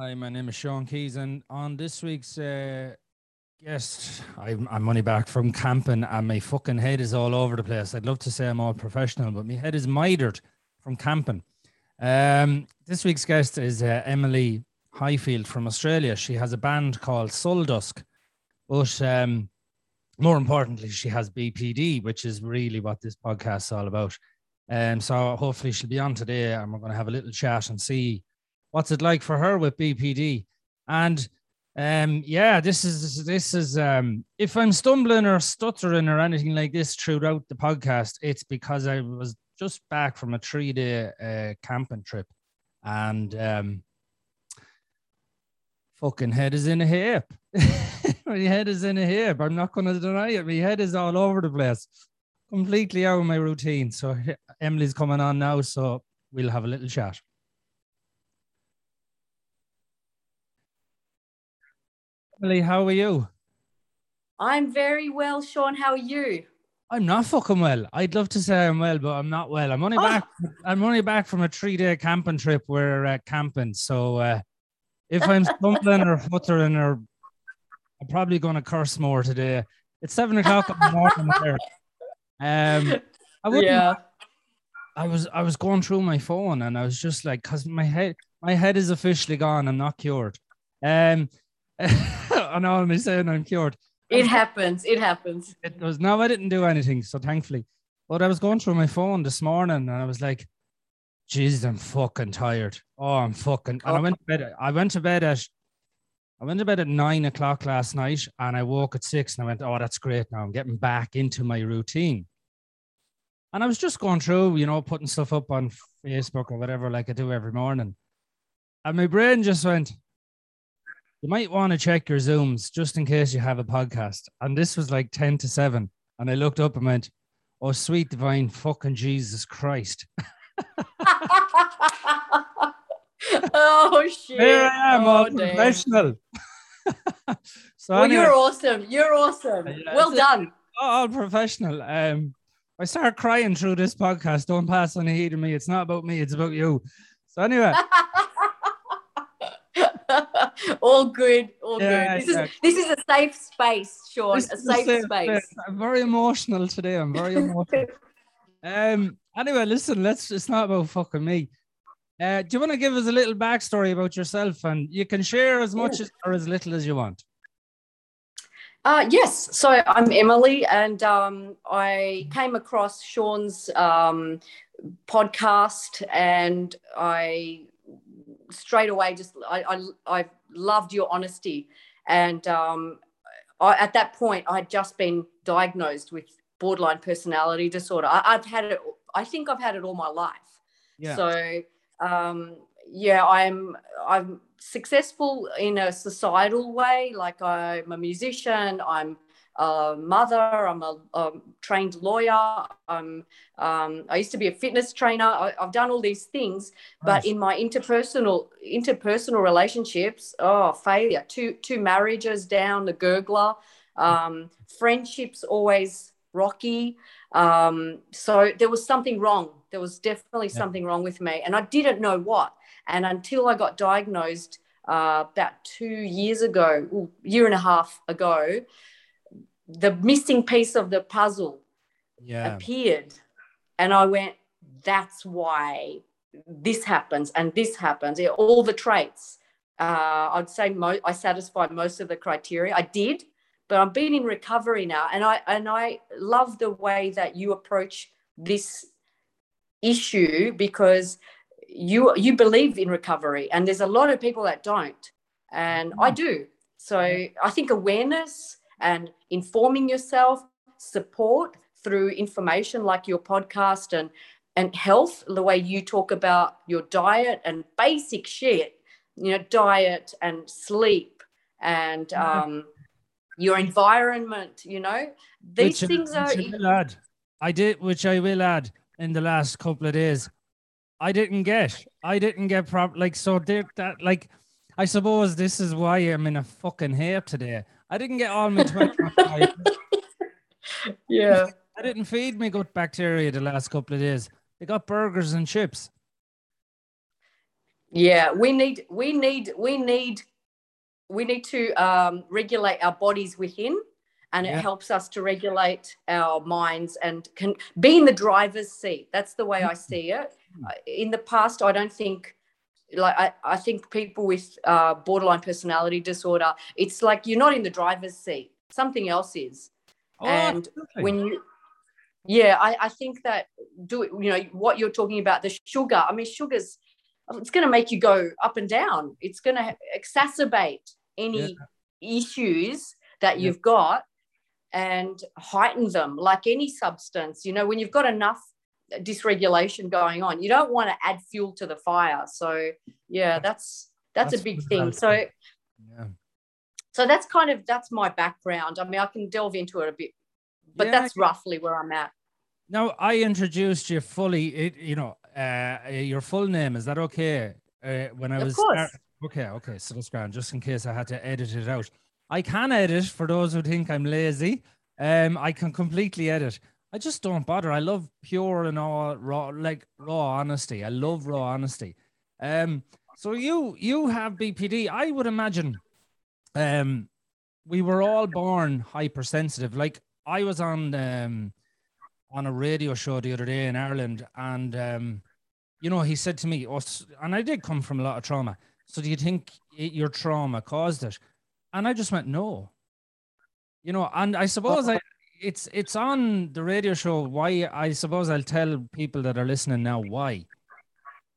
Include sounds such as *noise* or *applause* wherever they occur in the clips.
Hi, my name is Sean Keys, and on this week's uh, guest, I'm, I'm only back from camping, and my fucking head is all over the place. I'd love to say I'm all professional, but my head is mitered from camping. Um, this week's guest is uh, Emily Highfield from Australia. She has a band called Soul Dusk, but um, more importantly, she has BPD, which is really what this podcast is all about. Um, so hopefully she'll be on today, and we're going to have a little chat and see what's it like for her with BPD. And um, yeah, this is this is um, if I'm stumbling or stuttering or anything like this throughout the podcast, it's because I was just back from a three day uh, camping trip, and um, fucking head is in a hip. *laughs* my head is in a hip. I'm not going to deny it. My head is all over the place, completely out of my routine. So Emily's coming on now, so we'll have a little chat. Emily, how are you? I'm very well, Sean. How are you? I'm not fucking well. I'd love to say I'm well, but I'm not well. I'm only oh. back. I'm only back from a three day camping trip. We're uh, camping, so uh, if I'm stumbling or futtering, or I'm probably going to curse more today. It's seven o'clock in the morning. Um, I wouldn't. Yeah. I was I was going through my phone and I was just like, cause my head my head is officially gone. I'm not cured. Um, *laughs* know I'm saying I'm cured. It happens. It happens. It was no, I didn't do anything, so thankfully. But I was going through my phone this morning and I was like, Jesus, I'm fucking tired. Oh, I'm fucking and I went to bed. I went to bed at I went to bed at nine o'clock last night and I woke at six and I went, Oh, that's great. Now I'm getting back into my routine. And I was just going through, you know, putting stuff up on Facebook or whatever, like I do every morning. And my brain just went, you might want to check your Zooms just in case you have a podcast. And this was like 10 to 7. And I looked up and went, Oh, sweet divine fucking Jesus Christ. *laughs* oh, shit. Here I am, oh, all professional. *laughs* so well, anyway, you're awesome. You're awesome. well done. All professional. Um, I start crying through this podcast. Don't pass any heat to me. It's not about me, it's about you. So, anyway. *laughs* *laughs* all good, all yeah, good. This is this is a safe space, Sean. This a safe, safe space. I'm very emotional today. I'm very emotional. *laughs* um. Anyway, listen. Let's. It's not about fucking me. Uh, do you want to give us a little backstory about yourself, and you can share as much as, or as little as you want? Uh, yes. So I'm Emily, and um, I came across Sean's um, podcast, and I straight away just I, I, I loved your honesty. And um, I, at that point i had just been diagnosed with borderline personality disorder. I, have had it i think i've had it all my life. Yeah. so um, yeah i'm i'm successful in a societal way. Like i'm a musician i'm a mother. I'm a, a trained lawyer. I'm, um, I used to be a fitness trainer. I, have done all these things, but in my interpersonal interpersonal relationships, oh, failure. Two two marriages down the gurgler. Um, friendships always rocky. Um, so there was something wrong. There was definitely yeah. something wrong with me, and I didn't know what. And until I got diagnosed uh, about two years ago, year and a half ago, the missing piece of the puzzle yeah. appeared. And i went that's why this happens and this happens. All the traits uh, i'd say mo- i satisfied most of the criteria. I did but i've been in recovery now. And i and i love the way that you approach this issue because you you believe in recovery and there's a lot of people that don't. And i mm. do. So i think awareness and informing yourself, support through information like your podcast and and health, the way you talk about your diet and basic shit, you know, diet and sleep and mm-hmm. um, your environment, you know, these which, things are. I, add, I did, which I will add in the last couple of days. I didn't get. I didn't get prop like so. That like, I suppose this is why I'm in a fucking hair today. I didn't get all my 25. *laughs* yeah. I didn't feed me gut bacteria the last couple of days. They got burgers and chips. Yeah, we need we need we need we need to um, regulate our bodies within, and it helps us to regulate our minds and can be in the driver's seat. That's the way I see it. Uh, In the past, I don't think like I, I think people with uh, borderline personality disorder, it's like you're not in the driver's seat. Something else is. Oh, and absolutely. when you yeah I, I think that do it you know what you're talking about the sugar i mean sugar's it's going to make you go up and down it's going to exacerbate any issues that Yeah. you've got and heighten them like any substance you know when you've got enough dysregulation going on you don't want to add fuel to the fire so yeah that's that's, That's a big thing so yeah. so that's kind of that's my background i mean i can delve into it a bit but Yeah, that's roughly where i'm at Now I introduced you fully. It, you know, uh, your full name is that okay? Uh, when I Of was course. start- okay, okay, so that's grand. Just in case I had to edit it out, I can edit for those who think I'm lazy. Um, I can completely edit. I just don't bother. I love pure and all raw, like raw honesty. I love raw honesty. Um, so you you have BPD. I would imagine. Um, we were all born hypersensitive. Like I was on um on a radio show the other day in Ireland, and um, you know, he said to me, oh, and I did come from a lot of trauma. So do you think it, your trauma caused it? And I just went, no. You know, and I suppose I, it's it's on the radio show. Why? I suppose I'll tell people that are listening now why.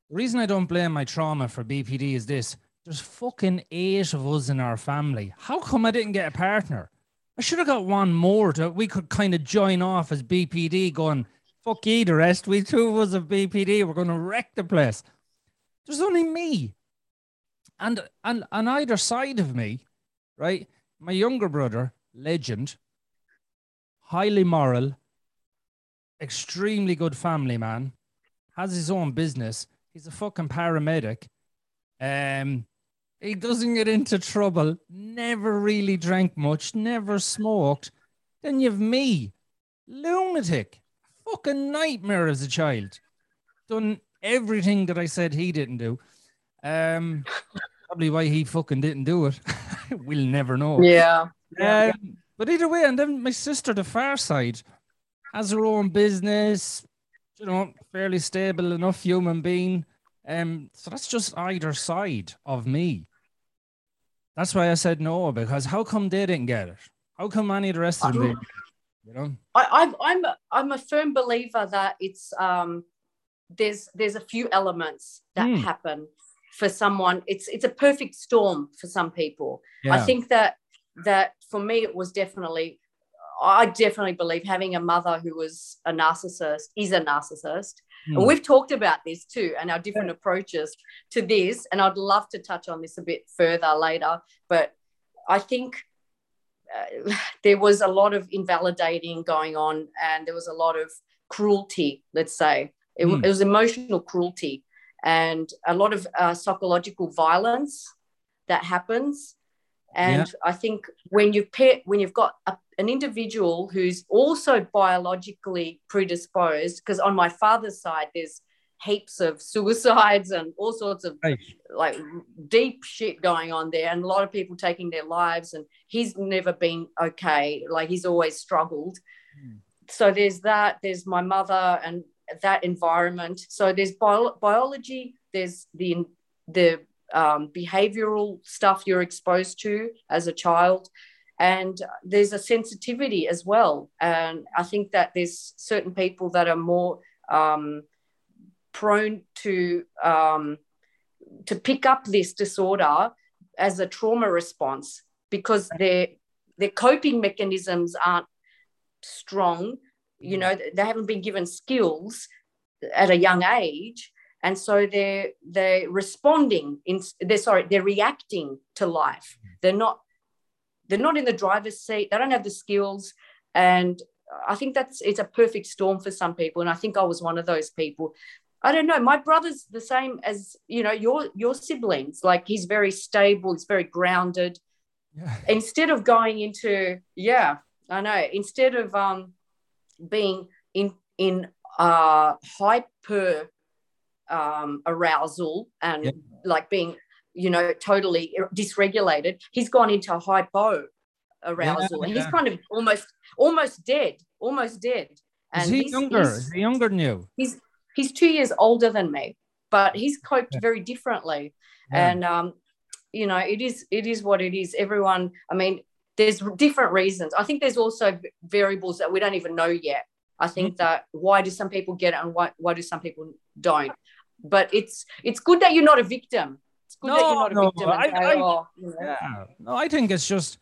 The reason I don't blame my trauma for BPD is this: there's fucking eight of us in our family. How come I didn't get a partner? I should have got one more to we could kind of join off as BPD going, fuck ye the rest. We two of us of BPD, we're gonna wreck the place. There's only me. And and on either side of me, right? My younger brother, legend, highly moral, extremely good family man, has his own business. He's a fucking paramedic. Um, he doesn't get into trouble, never really drank much, never smoked. Then you've me, lunatic, fucking nightmare as a child. Done everything that I said he didn't do. Um, *laughs* probably why he fucking didn't do it. *laughs* we'll never know. Yeah. Yeah. Um, but either way, and then my sister, the far side, has her own business, you know, fairly stable enough human being. Um, so that's just either side of me. That's why I said no, because how come they didn't get it? How come any of the rest of them didn't get it? You know? I, I'm I'm a, I'm a firm believer that it's um there's there's a few elements that Hmm. happen for someone. It's it's a perfect storm for some people. I think that that for me it was definitely I definitely believe having a mother who was a narcissist is a narcissist. Hmm. And we've talked about this too and our different approaches to this. And I'd love to touch on this a bit further later. But I think uh, *laughs* there was a lot of invalidating going on and there was a lot of cruelty, let's say. It, Hmm. it was emotional cruelty and a lot of uh, psychological violence that happens. And I think when you pair, when you've got a, an individual who's also biologically predisposed, because on my father's side, there's heaps of suicides and all sorts of Right. like deep shit going on there, and a lot of people taking their lives. And he's never been okay. Like he's always struggled. Hmm. So there's that. There's my mother and that environment. So there's bio- biology. There's the the um, behavioral stuff you're exposed to as a child. And there's a sensitivity as well. And I think that there's certain people that are more um, prone to um, to pick up this disorder as a trauma response because their their coping mechanisms aren't strong. You know, they haven't been given skills at a young age and so they're they're responding in they're sorry they're reacting to life. They're not they're not in the driver's seat. They don't have the skills. And i think that's it's a perfect storm for some people. And i think i was one of those people. I don't know. My brother's the same as you know your your siblings. Like he's very stable. He's very grounded. Yeah. instead of going into yeah i know. Instead of um being in in uh hyper um, arousal and Yeah. like being, you know, totally dysregulated. He's gone into hypo arousal, and he's kind of almost almost dead, almost dead. Is And he he's- younger? he's- Is he younger than you? he's he's two years older than me but he's coped Yeah. very differently Yeah. and um you know it is it is what it is everyone i mean there's different reasons i think there's also variables that we don't even know yet i Mm-hmm. think that why do some people get it and why, why do some people don't but it's it's good that you're not a victim it's good that No, you're not a no, victim and I- I- oh, you know. Yeah. No, I think it's just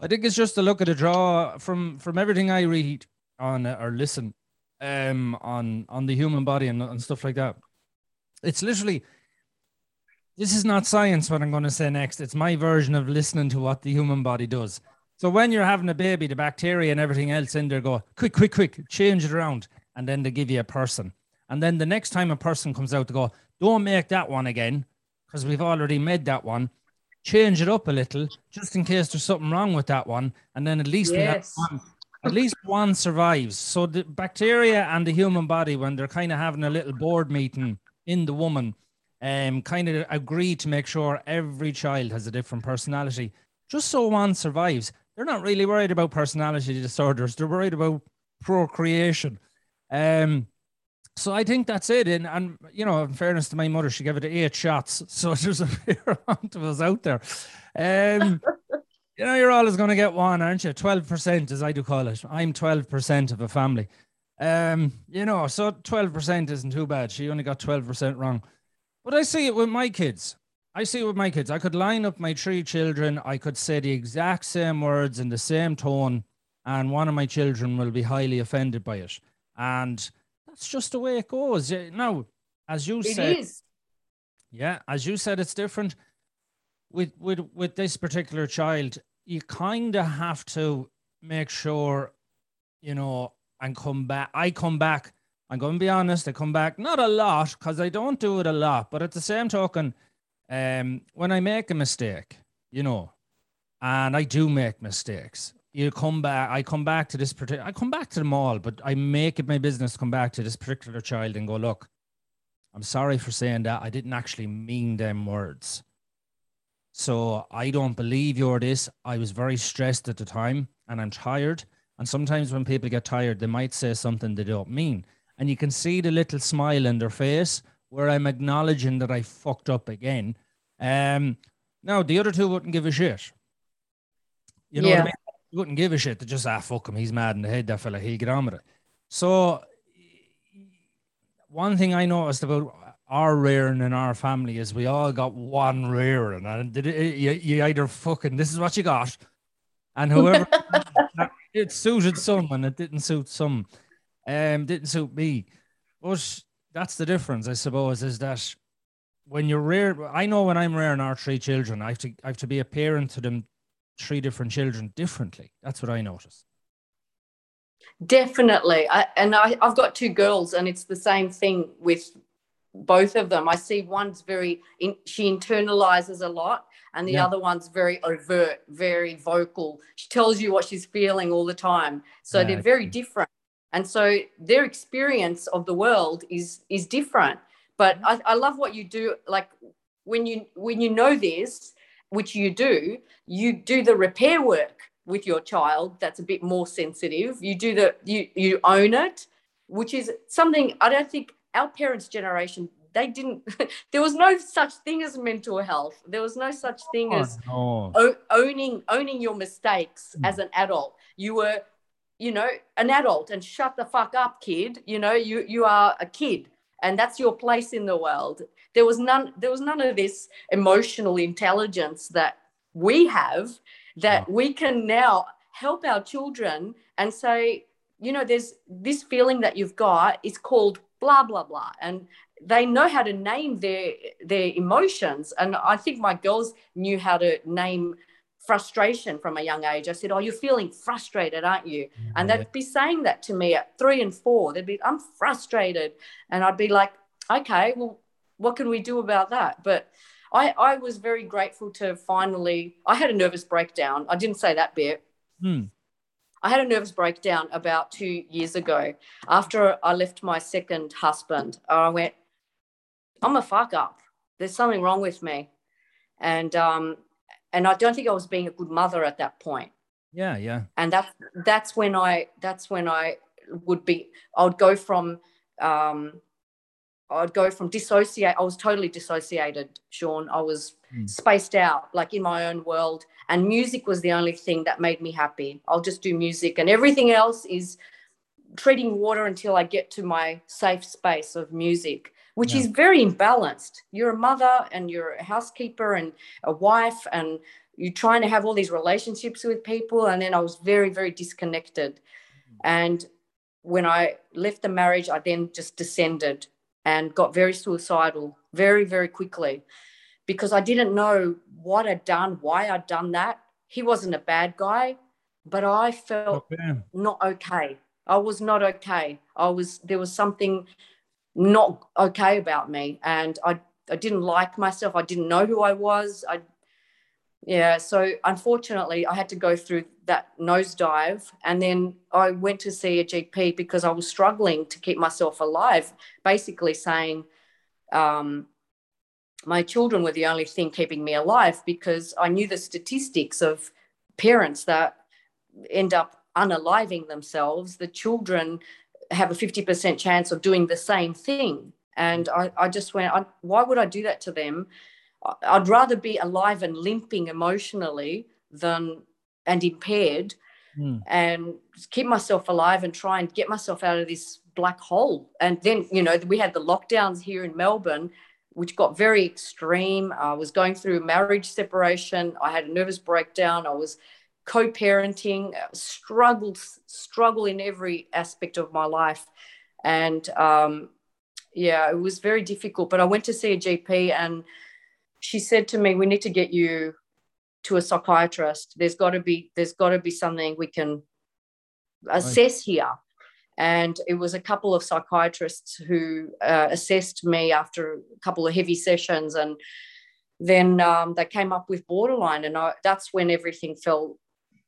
I think it's just a look at a draw from from everything I read on uh, or listen um on on the human body and, and stuff like that. It's literally this is not science what I'm going to say next. It's my version of listening to what the human body does. So when you're having a baby, the bacteria and everything else in there go quick, quick, quick, change it around, and then they give you a person. And then the next time a person comes out to go, don't make that one again because we've already made that one. Change it up a little just in case there's something wrong with that one, and then at least we have one, at least one survives. So the bacteria and the human body, when they're kind of having a little board meeting in the woman, um, kind of agree to make sure every child has a different personality, just so one survives. They're not really worried about personality disorders. They're worried about procreation. Um, so I think that's it. And, and you know, in fairness to my mother, she gave it eight shots. *laughs* So there's a fair *laughs* amount of us out there. Um, *laughs* you know, you're always going to get one, aren't you? 12%, as I do call it. I'm 12% of a family. Um, you know, so 12% isn't too bad. She only got 12% wrong. But I see it with my kids. I see it with my kids. I could line up my three children. I could say the exact same words in the same tone, and one of my children will be highly offended by it. And that's just the way it goes. Now, as you It said, is. yeah, as you said, it's different. With with with this particular child, you kind of have to make sure, you know, and come back. I come back. I'm going to be honest. I come back not a lot because I don't do it a lot, but at the same token, um, when I make a mistake, you know, and I do make mistakes, you come back. I come back to this particular. I come back to them all, but I make it my business to come back to this particular child and go, look, I'm sorry for saying that. I didn't actually mean them words. So I don't believe you're this. I was very stressed at the time and I'm tired. And sometimes when people get tired, they might say something they don't mean. And you can see the little smile in their face where I'm acknowledging that I fucked up again. Um, now, the other two wouldn't give a shit. You know what I mean? They wouldn't give a shit. They just, ah, fuck him. He's mad in the head, that fella. He'll get on with it. So, one thing I noticed about our rearing in our family is we all got one rearing, and did it, you, you either fucking this is what you got, and whoever *laughs* it suited some and it didn't suit some, um, didn't suit me. But that's the difference, I suppose, is that when you're rear, I know when I'm rearing our three children, I have to I have to be a parent to them, three different children differently. That's what I notice. Definitely. I, and I, I've got two girls, and it's the same thing with both of them. I see one's very, in, she internalizes a lot, and the Yeah. other one's very overt, very vocal. She tells you what she's feeling all the time. So Yeah, they're very different. And so their experience of the world is is different. But mm-hmm. I, I love what you do. Like when you when you know this, which you do, you do the repair work with your child that's a bit more sensitive. You do the you you own it which is something i don't think our parents generation they didn't *laughs* there was no such thing as mental health. There was no such thing as no. o- owning owning your mistakes Mm. as an adult. You were you know an adult and shut the fuck up kid. You know you you are a kid and that's your place in the world. There was none there was none of this emotional intelligence that we have that we can now help our children and say you know there's this feeling that you've got is called blah blah blah. And they know how to name their their emotions. And i think my girls knew how to name frustration from a young age i said oh you're feeling frustrated aren't you and Yeah. they'd be saying that to me at three and four they'd be i'm frustrated and i'd be like okay well what can we do about that but I, I was very grateful to finally i had a nervous breakdown i didn't say that bit Hmm. I had a nervous breakdown about two years ago after I left my second husband. I went, I'm a fuck up. There's something wrong with me. And um, and I don't think I was being a good mother at that point. Yeah, yeah. And that's that's when I that's when I would be I would go from um I'd go from dissociate. I was totally dissociated, Sean. I was mm. spaced out, like in my own world. And music was the only thing that made me happy. I'll just do music, and everything else is treading water until I get to my safe space of music, which yeah. is very imbalanced. You're a mother and you're a housekeeper and a wife, and you're trying to have all these relationships with people. And then I was very, very disconnected. Mm-hmm. And when I left the marriage, I then just descended and got very suicidal very, very quickly because I didn't know what I'd done, why I'd done that. He wasn't a bad guy, but I felt okay. not okay. I was not okay. I was there was something not okay about me, and I I didn't like myself. I didn't know who I was. I yeah. So unfortunately, I had to go through that nosedive, and then I went to see a GP because I was struggling to keep myself alive. Basically saying. Um, my children were the only thing keeping me alive because I knew the statistics of parents that end up unaliving themselves, the children have a 50% chance of doing the same thing. And I, I just went, I, why would I do that to them? I'd rather be alive and limping emotionally than and impaired mm. and keep myself alive and try and get myself out of this black hole. And then, you know, we had the lockdowns here in Melbourne, which got very extreme. I was going through marriage separation. I had a nervous breakdown. I was co-parenting struggled struggle in every aspect of my life. And um, yeah it was very difficult but i went to see a gp and she said to me we need to get you to a psychiatrist. There's got to be there's got to be something we can assess here. And it was a couple of psychiatrists who uh, assessed me after a couple of heavy sessions and then um, they came up with borderline and I, that's when everything fell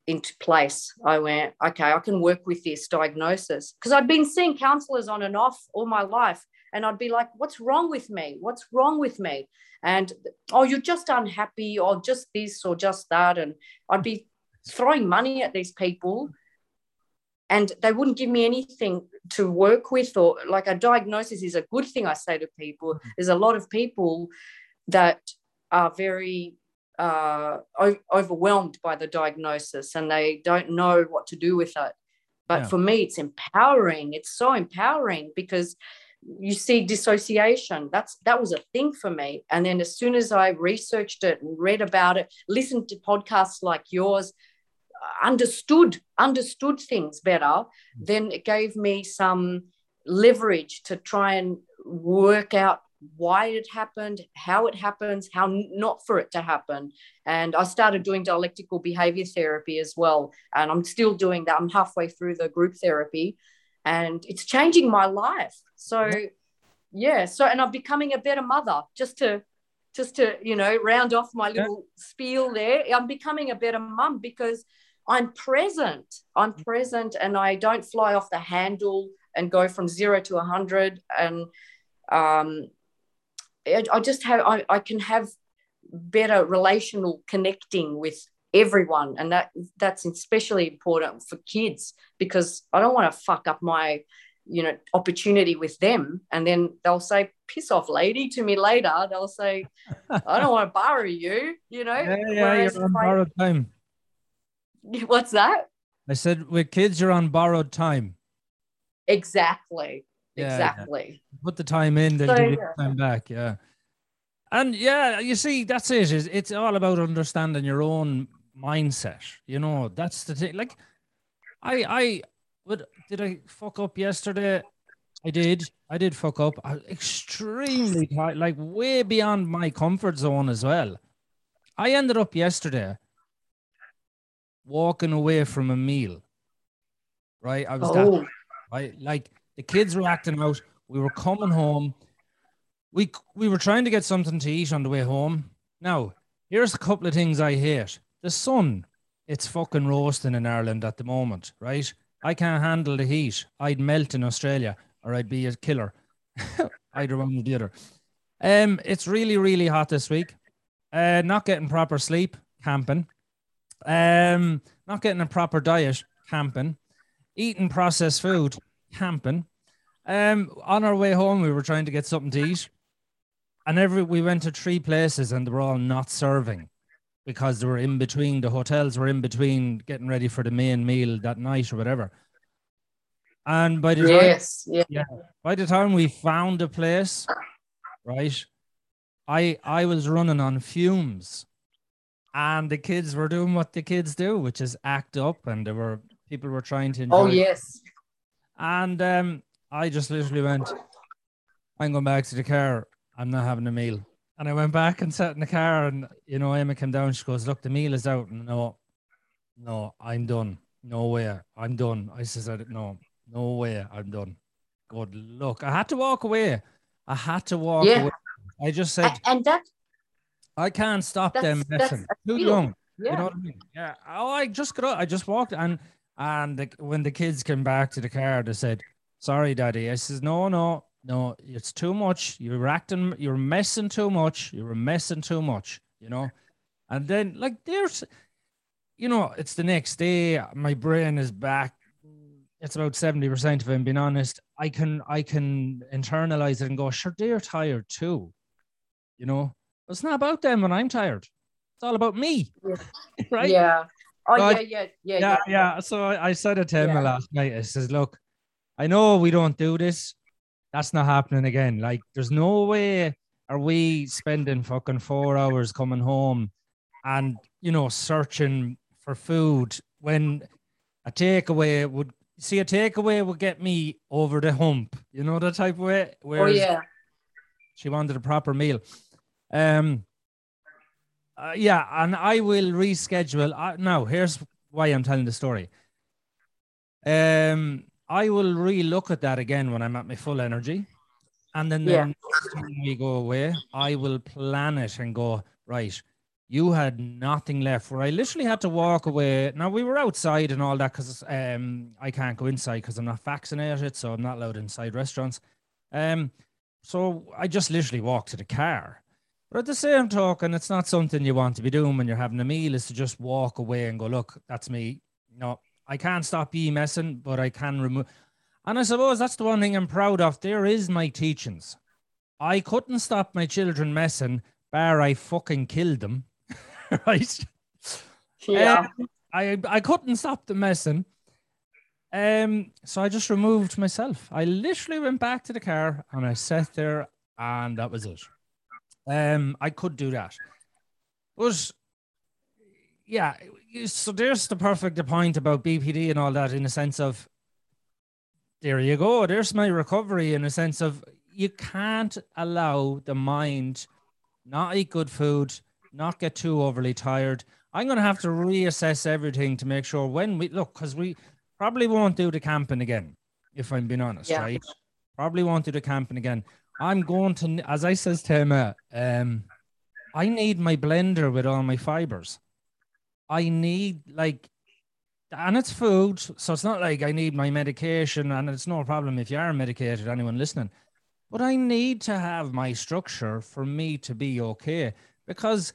into place. I went, okay, I can work with this diagnosis because I'd been seeing counselors on and off all my life. And I'd be like, what's wrong with me? What's wrong with me? And, oh, you're just unhappy or just this or just that. And I'd be throwing money at these people and they wouldn't give me anything to work with or like a diagnosis is a good thing i say to people mm-hmm. there's a lot of people that are very uh, overwhelmed by the diagnosis and they don't know what to do with it. But yeah. for me, it's empowering. It's so empowering because you see dissociation. That's that was a thing for me. And then as soon as I researched it and read about it, listened to podcasts like yours, understood understood things better, mm. then it gave me some leverage to try and work out why it happened, how it happens, how not for it to happen. And I started doing dialectical behavior therapy as well. And I'm still doing that. I'm halfway through the group therapy and it's changing my life. So, yeah. So, and I'm becoming a better mother just to, just to, you know, round off my little spiel there. I'm becoming a better mum because I'm present. I'm present and I don't fly off the handle and go from zero to a hundred and um, I just have I, I can have better relational connecting with everyone. And that that's especially important for kids because I don't want to fuck up my you know opportunity with them. And then they'll say piss off lady to me later. They'll say *laughs* I don't want to borrow you you know? Yeah, yeah you're on borrowed time. *laughs* What's that? I said with kids you're on borrowed time. Exactly yeah, exactly. Yeah. Put the time in, then so, give time back. Yeah. And yeah, you see, that's it. It's all about understanding your own mindset. You know, that's the thing. Like, I, I, what did I fuck up yesterday? I did. I did fuck up. I, extremely tight, like way beyond my comfort zone as well. I ended up yesterday walking away from a meal. Right, I was oh. that. Right, like the kids were acting out. We were coming home. We we were trying to get something to eat on the way home. Now, here's a couple of things I hate. The sun, it's fucking roasting in Ireland at the moment, right? I can't handle the heat. I'd melt in Australia or I'd be a killer. *laughs* Either one or the other. Um, it's really, really hot this week. Uh, not getting proper sleep, camping. Um, not getting a proper diet, camping. Eating processed food, camping. Um, on our way home, we were trying to get something to eat, and every we went to three places, and they were all not serving because they were in between. The hotels were in between getting ready for the main meal that night or whatever. And by the time, Yes. Yeah. yeah, by the time we found a place, right, I I was running on fumes, and the kids were doing what the kids do, which is act up, and there were people were trying to enjoy. Oh yes. And um, I just literally went, I'm going back to the car. I'm not having a meal. And I went back and sat in the car, and you know, Emma came down. She goes, "Look, the meal is out." And no, no, I'm done. No way, I'm done. I said, "No, no way, I'm done." Good luck. I had to walk away. I had to walk Yeah. away. I just said, A- and that I can't stop them messing. Too young. yeah. You know what I mean? Yeah. Oh, I just got up. I just walked and and the, when the kids came back to the car, they said, "Sorry, Daddy." I says, "No, no, no. It's too much. You're acting. You're messing too much. You're messing too much. You know." And then like there's, you know, it's the next day. My brain is back. It's about seventy percent. of I'm being honest, I can I can internalize it and go, "Sure, they're tired too." You know, it's not about them when I'm tired. It's all about me, *laughs* right? Yeah. Oh So yeah, yeah, yeah, yeah, yeah. yeah. So I, I said it to Emma Yeah. last night. I says, look, I know we don't do this. That's not happening again. Like, there's no way are we spending fucking four hours coming home and you know searching for food when a takeaway would see a takeaway would get me over the hump. You know the type of way. Oh yeah. she wanted a proper meal. Um, uh, yeah, and I will reschedule. Uh, now, here's why I'm telling the story. Um, I will re-look at that again when I'm at my full energy, and then the Yeah. next time we go away, I will plan it and go right. You had nothing left. Where I literally had to walk away. Now we were outside and all that because um I can't go inside because I'm not vaccinated, so I'm not allowed inside restaurants. Um, so I just literally walked to the car. But at the same token, it's not something you want to be doing when you're having a meal, is to just walk away and go, look, that's me. No, I can't stop you messing, but I can remove. And I suppose that's the one thing I'm proud of. There is my teachings. I couldn't stop my children messing, bar I fucking killed them. *laughs* right? Yeah. Um, I I couldn't stop the messing. Um, so I just removed myself. I literally went back to the car and I sat there, and that was it. Um, I could do that, but yeah. So there's the perfect point about BPD and all that, in a sense of there you go. There's my recovery in a sense of you can't allow the mind not eat good food, not get too overly tired. I'm going to have to reassess everything to make sure when we look, because we probably won't do the camping again, if I'm being honest, Yeah. right? Probably won't do the camping again. I'm going to, as I says to Emma, um, I need my blender with all my fibers. I need like, and it's food, so it's not like I need my medication, and it's no problem if you are medicated. Anyone listening, but I need to have my structure for me to be okay because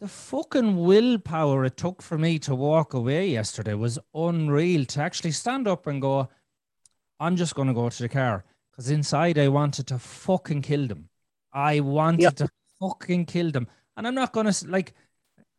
the fucking willpower it took for me to walk away yesterday was unreal to actually stand up and go, I'm just going to go to the car because inside I wanted to fucking kill them. I wanted Yep. to fucking kill them. And I'm not going to, like,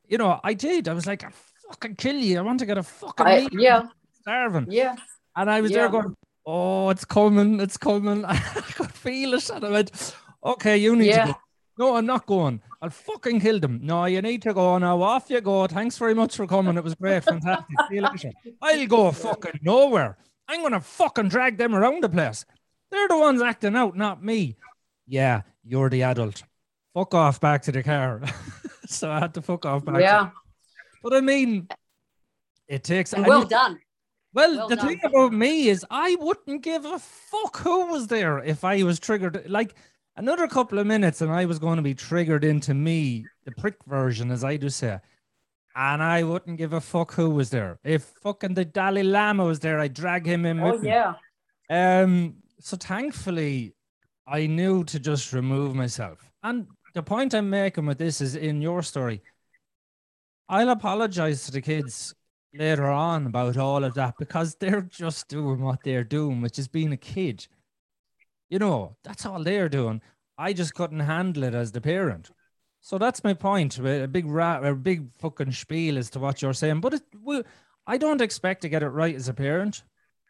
you know, I did. I was like, I fucking kill you. I want to get a fucking I, yeah. I'm starving. Yeah. And I was there going, oh, it's coming, it's coming. *laughs* I could feel it. And I went, okay, you need Yeah. to go. No, I'm not going. I'll fucking kill them. No, you need to go now. Off you go. Thanks very much for coming. It was great. Fantastic. See you later. *laughs* I'll go fucking nowhere. I'm going to fucking drag them around the place. They're the ones acting out, not me. Yeah, you're the adult. Fuck off back to the car. *laughs* so I had to fuck off back. Yeah. but I mean, it takes. And well you- done. well, Well the done. thing about me is I wouldn't give a fuck who was there if I was triggered. Like another couple of minutes and I was going to be triggered into me, the prick version, as I do say. And I wouldn't give a fuck who was there. If fucking the Dalai Lama was there, I'd drag him in Oh with me. yeah. Um, so thankfully, I knew to just remove myself. and the point I'm making with this is in your story. I'll apologize to the kids later on about all of that because they're just doing what they're doing, which is being a kid. You know, that's all they're doing. I just couldn't handle it as the parent. So that's my point. A big rat, a big fucking spiel as to what you're saying. But it, I don't expect to get it right as a parent.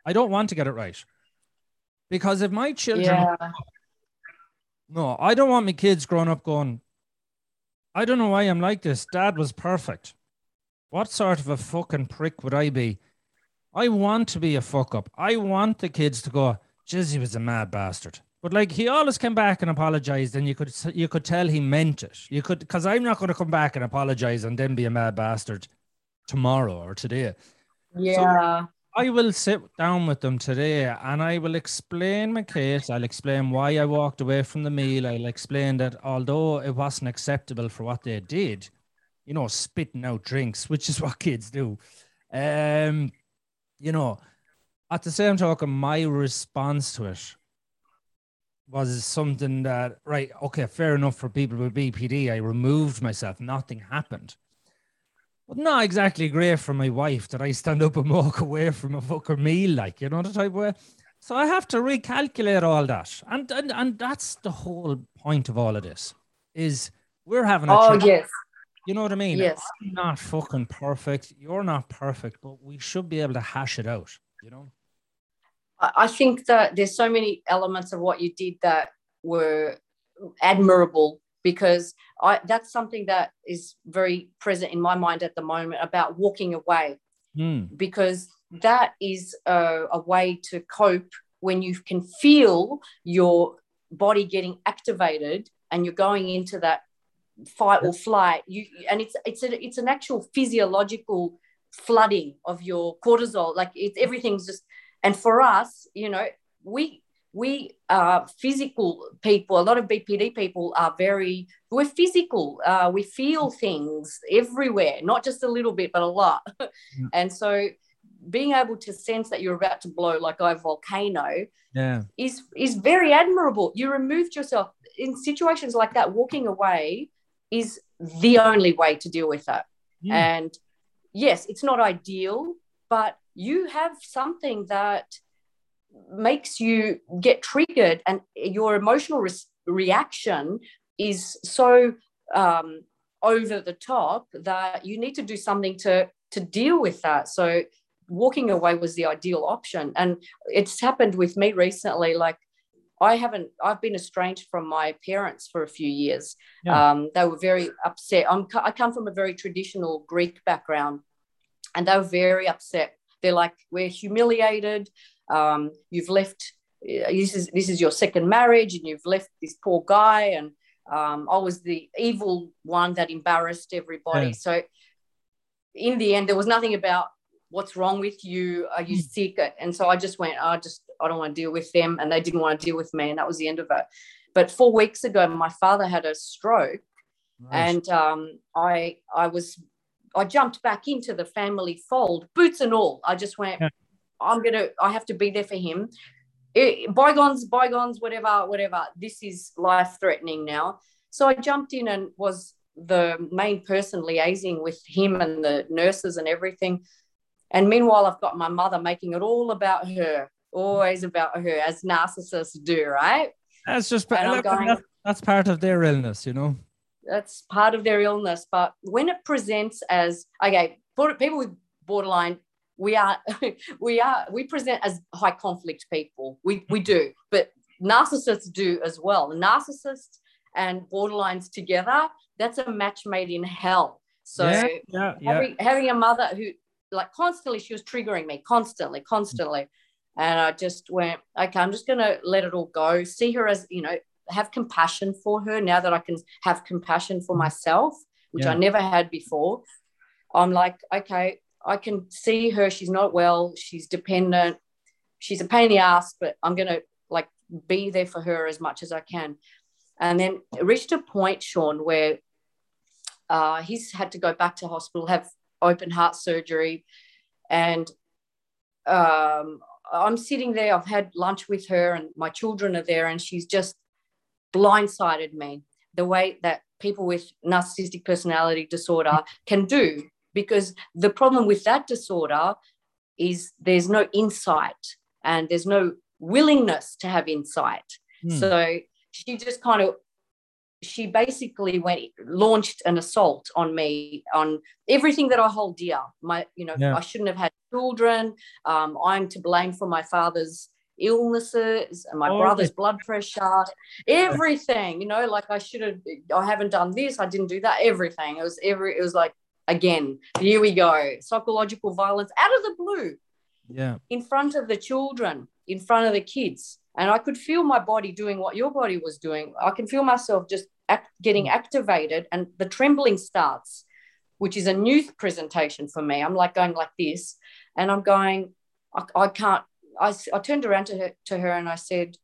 I don't want to get it right. Because if my children, yeah. no, I don't want my kids growing up going, I don't know why I'm like this. Dad was perfect. What sort of a fucking prick would I be? I want to be a fuck up. I want the kids to go, Jizzy was a mad bastard. But like he always came back and apologized, and you could you could tell he meant it. You could because I'm not going to come back and apologize and then be a mad bastard tomorrow or today. Yeah. So I will sit down with them today and I will explain my case. I'll explain why I walked away from the meal. I'll explain that although it wasn't acceptable for what they did, you know, spitting out drinks, which is *laughs* what kids do. Um, you know, at the same token, my response to it was something that, right, okay, fair enough for people with BPD. I removed myself, nothing happened. But not exactly great for my wife that I stand up and *laughs* walk away from a fucking meal, like, you know, the type of way. So I have to recalculate all that. And, and and that's the whole point of all of this is we're having a Oh, yes. You know what I mean? Yes. I'm not fucking perfect. You're not perfect, but we should be able to hash it out, you know? I think that there's so many elements of what you did that were admirable because I that's something that is very present in my mind at the moment about walking away. Mm. because that is a, a way to cope when you can feel your body getting activated and you're going into that fight or flight. You and it's it's a, it's an actual physiological flooding of your cortisol. Like it's everything's just and for us, you know, we we are physical people. A lot of BPD people are very we're physical. Uh, we feel things everywhere, not just a little bit, but a lot. *laughs* Yeah. and so being able to sense that you're about to blow like a volcano yeah. is is very admirable. You removed yourself in situations like that. Walking away is the only way to deal with that. Yeah. And yes, it's not ideal, but you have something that makes you get triggered and your emotional re- reaction is so um, over the top that you need to do something to to deal with that. So walking away was the ideal option. And it's happened with me recently like i haven't i've been estranged from my parents for a few years. Yeah. um, they were very upset. I'm, i come from a very traditional greek background and they were very upset. They're like, we're humiliated. Um, you've left. Uh, this is this is your second marriage, and you've left this poor guy. And um, I was the evil one that embarrassed everybody. Yeah. So in the end, there was nothing about what's wrong with you. Are you mm. sick? And so I just went. I just I don't want to deal with them, and they didn't want to deal with me, and that was the end of it. But four weeks ago, my father had a stroke, nice. and um, I I was I jumped back into the family fold, boots and all. I just went, yeah. I'm gonna, I have to be there for him. It, bygones, bygones, whatever, whatever. This is life threatening now. So I jumped in and was the main person liaising with him and the nurses and everything. And meanwhile, I've got my mother making it all about her, always about her, as narcissists do, right? That's just going, that's, that's part of their illness, you know that's part of their illness. But when it presents as okay, people with borderline, we are *laughs* we are we present as high conflict people. We we do, but narcissists do as well. Narcissists and borderlines together, that's a match made in hell. So yeah, yeah, having, yeah. having a mother who like constantly she was triggering me constantly, constantly. And I just went, okay, I'm just gonna let it all go. See her as, you know, have compassion for her now that I can have compassion for mm. myself, which. I never had before. I'm like, okay, I can see her. She's not well. She's dependent. She's a pain in the ass, but I'm going to like be there for her as much as I can. And then it reached a point, Sean, where uh, he's had to go back to hospital, have open heart surgery. And um, I'm sitting there. I've had lunch with her, and my children are there, and she's just blindsided me the way that people with narcissistic personality disorder can do because the problem with that disorder is there's no insight and there's no willingness to have insight mm. so she just kind of she basically went launched an assault on me on everything that I hold dear. My, you know, yeah. I shouldn't have had children. Um, I'm to blame for my father's illnesses and my oh, brother's blood pressure, everything. You know, like I should have. I haven't done this. I didn't do that. Everything. It was every. It was like again. Here we go. Psychological violence out of the blue. Yeah. In front of the children, in front of the kids and I could feel my body doing what your body was doing. I can feel myself just act, getting activated, and the trembling starts, which is a new presentation for me. I'm like going like this, and I'm going, I, I can't. I, I turned around to her, to her and I said,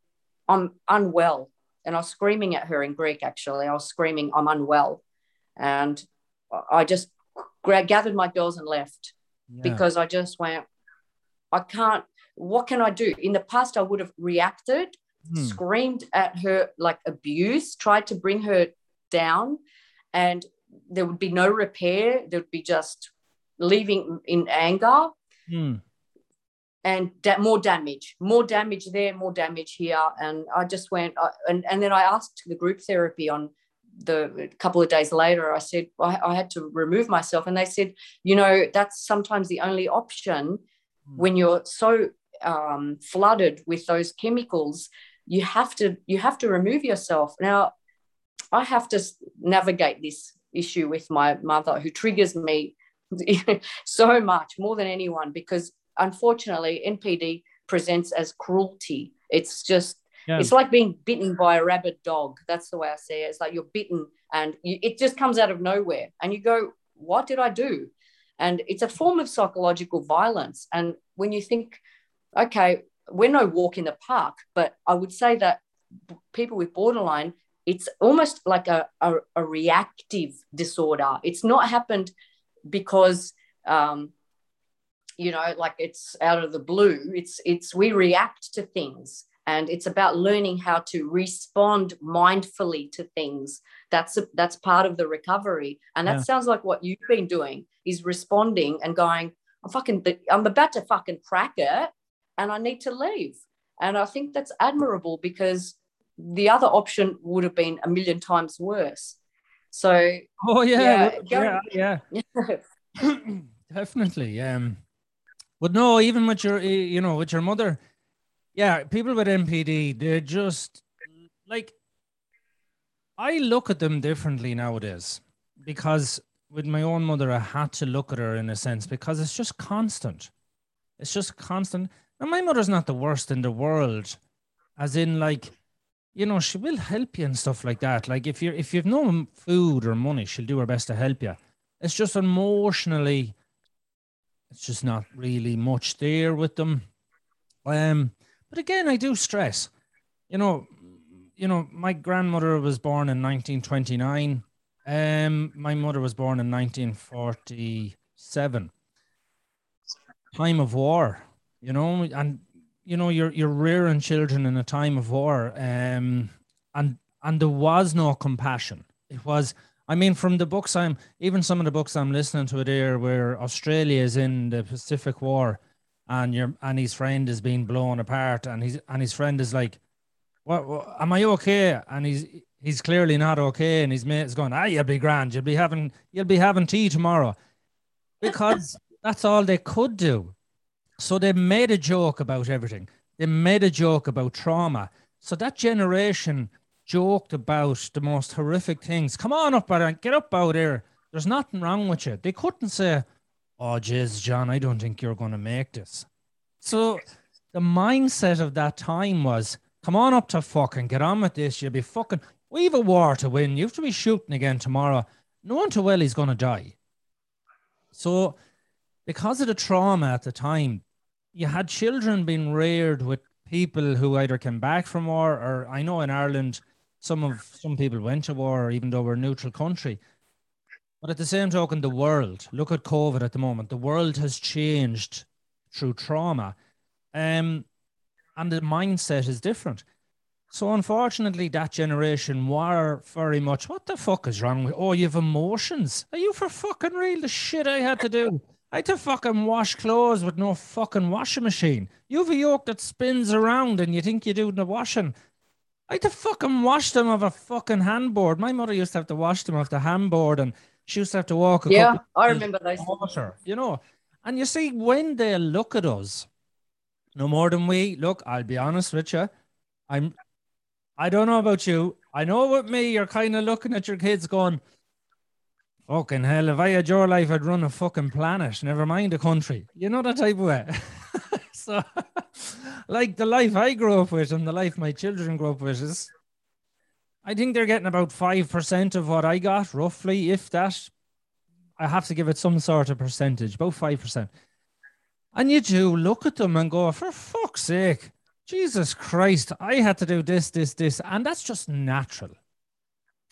I'm unwell. And I was screaming at her in Greek, actually. I was screaming, I'm unwell. And I just gathered my girls and left yeah. because I just went, I can't, what can I do? In the past, I would have reacted, hmm. screamed at her like abuse, tried to bring her down, and there would be no repair. There would be just leaving in anger. Hmm. And da- more damage, more damage there, more damage here. And I just went, uh, and, and then I asked the group therapy on the couple of days later, I said, I, I, had to remove myself. And they said, you know, that's sometimes the only option hmm. when you're so um, flooded with those chemicals you have to you have to remove yourself now i have to navigate this issue with my mother who triggers me *laughs* so much more than anyone because unfortunately npd presents as cruelty it's just yeah. it's like being bitten by a rabid dog that's the way i see it it's like you're bitten and you, it just comes out of nowhere and you go what did i do and it's a form of psychological violence and when you think okay, we're no walk in the park, but I would say that people with borderline, it's almost like a, a, a reactive disorder. It's not happened because, um, you know, like it's out of the blue. It's it's we react to things, and it's about learning how to respond mindfully to things. That's a, that's part of the recovery, and that yeah. sounds like what you've been doing is responding and going. I'm fucking. I'm about to fucking crack it and I need to leave. And I think that's admirable because the other option would have been a million times worse. So, oh yeah, yeah, yeah, yeah. *laughs* *clears throat* definitely. Um, but no, even with your, you know, with your mother, yeah, people with NPD, they're just like, I look at them differently nowadays because with my own mother, I had to look at her in a sense because it's just constant. It's just constant. And my mother's not the worst in the world, as in like, you know, she will help you and stuff like that. Like if you're if you've no food or money, she'll do her best to help you. It's just emotionally, it's just not really much there with them. Um, but again, I do stress, you know, you know, my grandmother was born in 1929. Um, my mother was born in 1947. Time of war you know, and you know you're you're rearing children in a time of war, um, and and there was no compassion. It was, I mean, from the books I'm even some of the books I'm listening to there, where Australia is in the Pacific War, and your and his friend is being blown apart, and he's and his friend is like, "What? what am I okay?" And he's he's clearly not okay, and his mate's going, "Ah, you'll be grand. You'll be having you'll be having tea tomorrow," because *laughs* that's all they could do. So they made a joke about everything. They made a joke about trauma. So that generation joked about the most horrific things. Come on up, Baron, get up out here. There's nothing wrong with you. They couldn't say, Oh, jeez, John, I don't think you're going to make this. So the mindset of that time was, Come on up to fucking get on with this. You'll be fucking, we've a war to win. You have to be shooting again tomorrow. No one too well he's going to die. So because of the trauma at the time, you had children being reared with people who either came back from war or I know in Ireland some of some people went to war even though we're a neutral country. But at the same token, the world, look at COVID at the moment, the world has changed through trauma. Um, and the mindset is different. So unfortunately, that generation were very much, what the fuck is wrong with? Oh, you have emotions. Are you for fucking real? The shit I had to do. I had to fucking wash clothes with no fucking washing machine. You have a yoke that spins around and you think you're doing the washing. I had to fucking wash them off a fucking handboard. My mother used to have to wash them off the handboard and she used to have to walk. yeah, I remember those. Water, you know. And you see, when they look at us, no more than we look, I'll be honest with you. I'm I don't know about you. I know with me, you're kind of looking at your kids going, fucking hell, if I had your life, I'd run a fucking planet, never mind a country. You know that type of way. *laughs* so, *laughs* like the life I grew up with and the life my children grew up with is, I think they're getting about 5% of what I got, roughly, if that. I have to give it some sort of percentage, about 5%. And you do look at them and go, for fuck's sake, Jesus Christ, I had to do this, this, this, and that's just natural.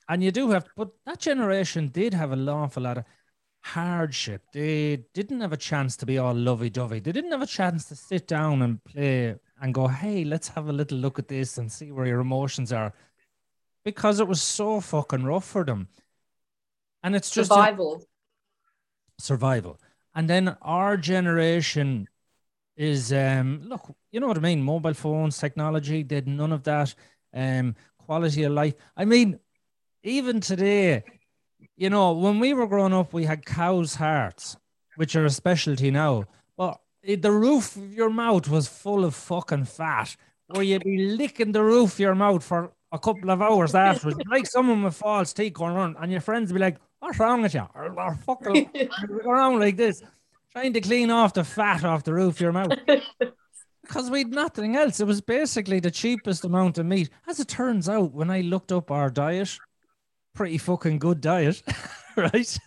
And you do have, but that generation did have an awful lot of hardship. They didn't have a chance to be all lovey dovey. They didn't have a chance to sit down and play and go, hey, let's have a little look at this and see where your emotions are. Because it was so fucking rough for them. And it's just survival. A, survival. And then our generation is um look, you know what I mean? Mobile phones, technology, did none of that. Um, quality of life. I mean, even today, you know, when we were growing up, we had cow's hearts, which are a specialty now. But the roof of your mouth was full of fucking fat, or you'd be licking the roof of your mouth for a couple of hours afterwards, like someone with false teeth going around, and your friends be like, What's wrong with you? Or, or fucking around like this trying to clean off the fat off the roof of your mouth. *laughs* because we'd nothing else. It was basically the cheapest amount of meat. As it turns out, when I looked up our diet, pretty fucking good diet, *laughs* right?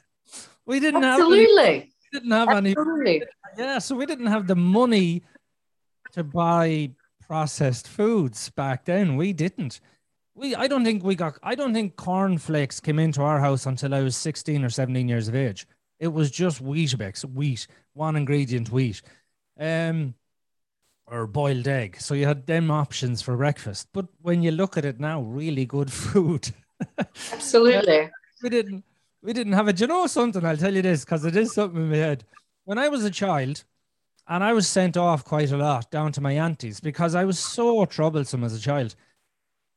We didn't Absolutely. have any, didn't have Absolutely. any. Yeah, so we didn't have the money to buy processed foods back then. We didn't. We I don't think we got I don't think cornflakes came into our house until I was 16 or 17 years of age. It was just Weetabix, wheat, one ingredient wheat, um, or boiled egg. So you had them options for breakfast. But when you look at it now, really good *laughs* food. Absolutely. we didn't. We didn't have it. Do you know something? I'll tell you this because it is something in my head. When I was a child, and I was sent off quite a lot down to my aunties because I was so troublesome as a child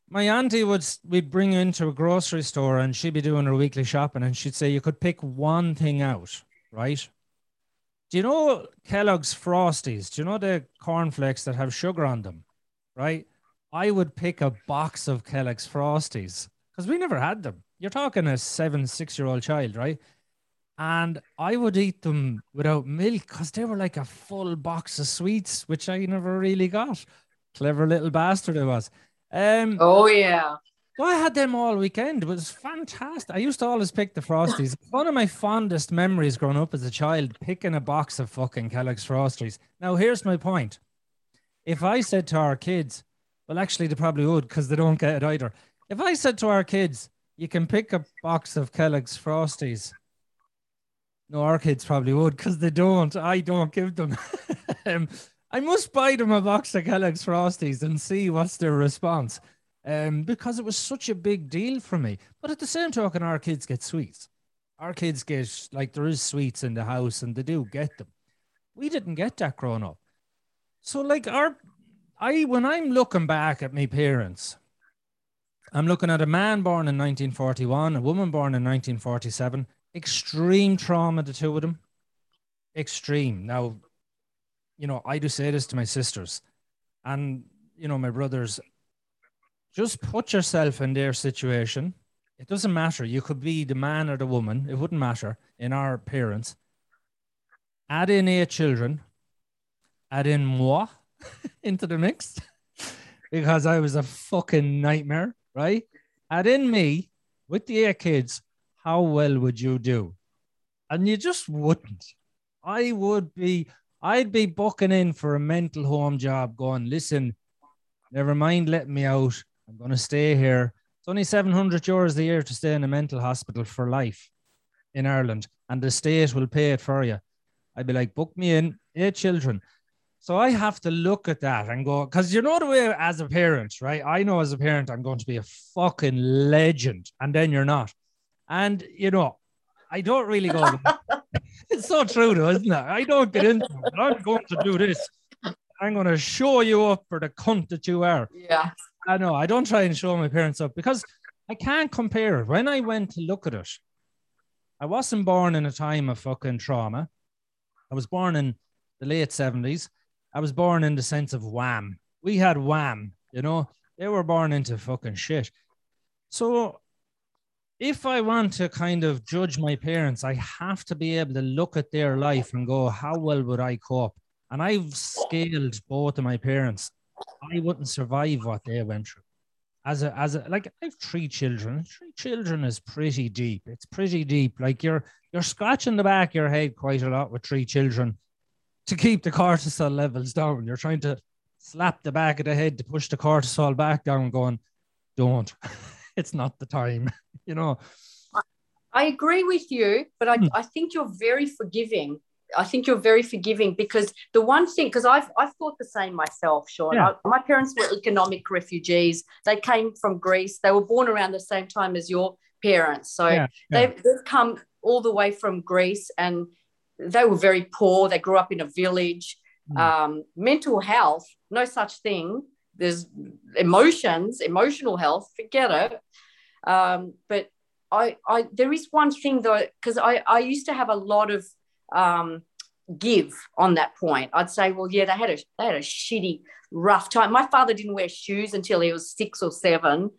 my auntie would we'd bring her into a grocery store and she'd be doing her weekly shopping and she'd say you could pick one thing out, right? Do you know Kellogg's Frosties? Do you know the cornflakes that have sugar on them? Right? I would pick a box of Kellogg's Frosties because we never had them. You're talking a seven, six year old child, right? And I would eat them without milk because they were like a full box of sweets, which I never really got. Clever little bastard I was. Um, oh yeah. So I had them all weekend. It was fantastic. I used to always pick the Frosties. *laughs* One of my fondest memories growing up as a child, picking a box of fucking Kellogg's Frosties. Now, here's my point. If I said to our kids, well, actually, they probably would because they don't get it either. If I said to our kids, you can pick a box of Kellogg's Frosties, no, our kids probably would because they don't. I don't give them. *laughs* um, I must buy them a box of Kellogg's Frosties and see what's their response. Um, because it was such a big deal for me. But at the same token, our kids get sweets. Our kids get like there is sweets in the house and they do get them. We didn't get that growing up. So like our I when I'm looking back at my parents, I'm looking at a man born in 1941, a woman born in 1947. Extreme trauma, the two of them. Extreme. Now, you know, I do say this to my sisters and, you know, my brothers. Just put yourself in their situation. It doesn't matter. You could be the man or the woman. It wouldn't matter in our parents. Add in eight children. Add in moi *laughs* into the mix *laughs* because I was a fucking nightmare, right? Add in me with the eight kids. How well would you do? And you just wouldn't. I would be I'd be booking in for a mental home job, going, listen, never mind letting me out. I'm going to stay here. It's only 700 euros a year to stay in a mental hospital for life in Ireland, and the state will pay it for you. I'd be like, book me in, eight children. So I have to look at that and go, because you know the way as a parent, right? I know as a parent, I'm going to be a fucking legend, and then you're not. And you know, I don't really go. It's so true, though, isn't it? I don't get into it. I'm going to do this. I'm going to show you up for the cunt that you are. Yeah. I know. I don't try and show my parents up because I can't compare it. When I went to look at it, I wasn't born in a time of fucking trauma. I was born in the late 70s. I was born in the sense of wham. We had wham, you know, they were born into fucking shit. So if I want to kind of judge my parents, I have to be able to look at their life and go, how well would I cope? And I've scaled both of my parents. I wouldn't survive what they went through. As a, as a, like I have three children. Three children is pretty deep. It's pretty deep. Like you're, you're scratching the back of your head quite a lot with three children to keep the cortisol levels down. You're trying to slap the back of the head to push the cortisol back down, going, don't. *laughs* it's not the time, you know. I agree with you, but I, hmm. I think you're very forgiving. I think you're very forgiving because the one thing, because I've, I've thought the same myself, Sean. Yeah. I, my parents were economic refugees. They came from Greece. They were born around the same time as your parents. So yeah, yeah. They've, they've come all the way from Greece and they were very poor. They grew up in a village. Mm. Um, mental health, no such thing. There's emotions, emotional health, forget it. Um, but I, I, there is one thing though, because I, I used to have a lot of um, give on that point. I'd say, well, yeah, they had a, they had a shitty, rough time. My father didn't wear shoes until he was six or seven.